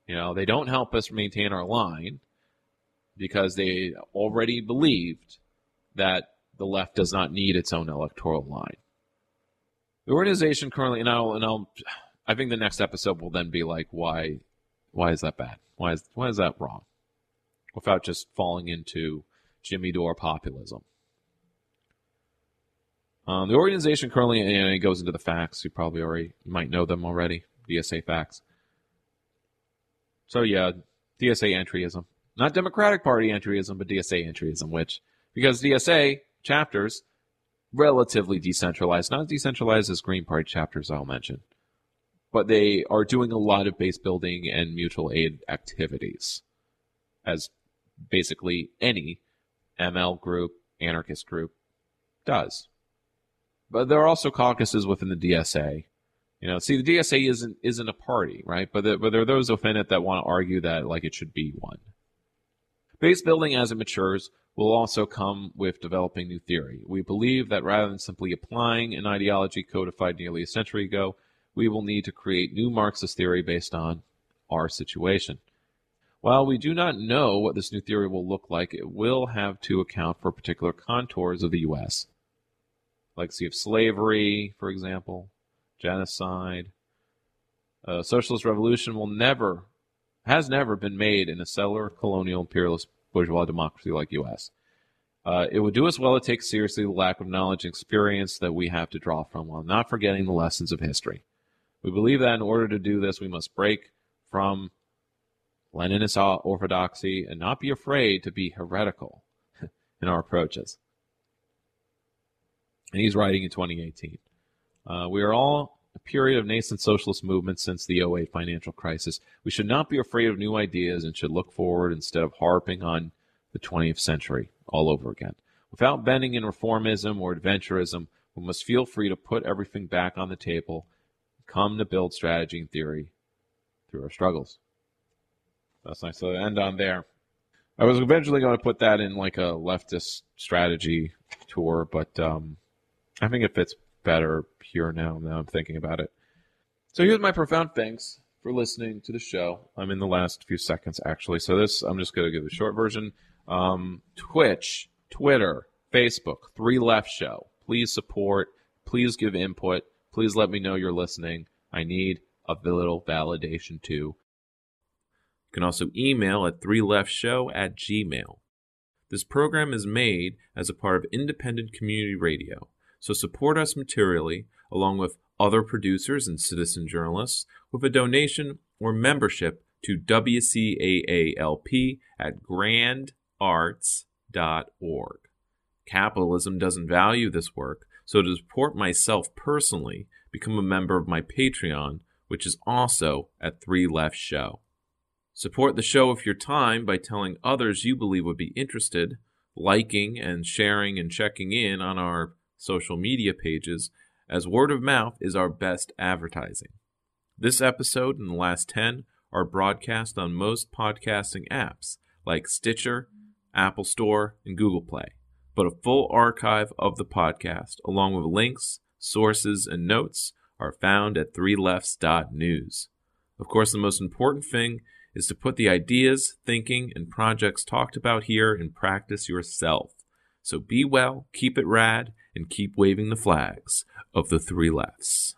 You know, they don't help us maintain our line because they already believed that the left does not need its own electoral line. The organization currently, and I'll, and I'll, I think the next episode will then be like, why, why is that bad? Why is, why is that wrong? Without just falling into Jimmy Dore populism. Um, the organization currently, and it goes into the facts. You probably already you might know them already. DSA facts. So yeah, DSA entryism, not Democratic Party entryism, but DSA entryism, which because DSA chapters relatively decentralized, not decentralized as Green Party chapters. I'll mention, but they are doing a lot of base building and mutual aid activities, as basically any ML group, anarchist group does. But there are also caucuses within the DSA. You know, see, the DSA isn't isn't a party, right? But the, but there are those within it that want to argue that like it should be one. Base building, as it matures, will also come with developing new theory. We believe that rather than simply applying an ideology codified nearly a century ago, we will need to create new Marxist theory based on our situation. While we do not know what this new theory will look like, it will have to account for particular contours of the U.S legacy of slavery, for example, genocide. A socialist revolution will never, has never been made in a settler, colonial, imperialist, bourgeois democracy like U.S. Uh, it would do us well to take seriously the lack of knowledge and experience that we have to draw from while not forgetting the lessons of history. We believe that in order to do this, we must break from Leninist orthodoxy and not be afraid to be heretical [laughs] in our approaches and he's writing in 2018. Uh, we are all a period of nascent socialist movement since the 08 financial crisis. We should not be afraid of new ideas and should look forward instead of harping on the 20th century all over again. Without bending in reformism or adventurism, we must feel free to put everything back on the table, come to build strategy and theory through our struggles. That's nice to end on there. I was eventually going to put that in like a leftist strategy tour, but um, I think it fits better here now. Now I'm thinking about it. So here's my profound thanks for listening to the show. I'm in the last few seconds actually. So this I'm just going to give the short version. Um, Twitch, Twitter, Facebook, Three Left Show. Please support. Please give input. Please let me know you're listening. I need a little validation too. You can also email at threeleftshow at gmail. This program is made as a part of independent community radio. So support us materially, along with other producers and citizen journalists, with a donation or membership to WCAALP at grandarts.org. Capitalism doesn't value this work, so to support myself personally, become a member of my Patreon, which is also at Three Left Show. Support the show with your time by telling others you believe would be interested, liking and sharing and checking in on our social media pages, as word of mouth is our best advertising. This episode and the last 10 are broadcast on most podcasting apps like Stitcher, Apple Store, and Google Play. But a full archive of the podcast, along with links, sources, and notes, are found at threelefts.news. Of course, the most important thing is to put the ideas, thinking, and projects talked about here in practice yourself. So be well, keep it rad, and keep waving the flags of the three lefts.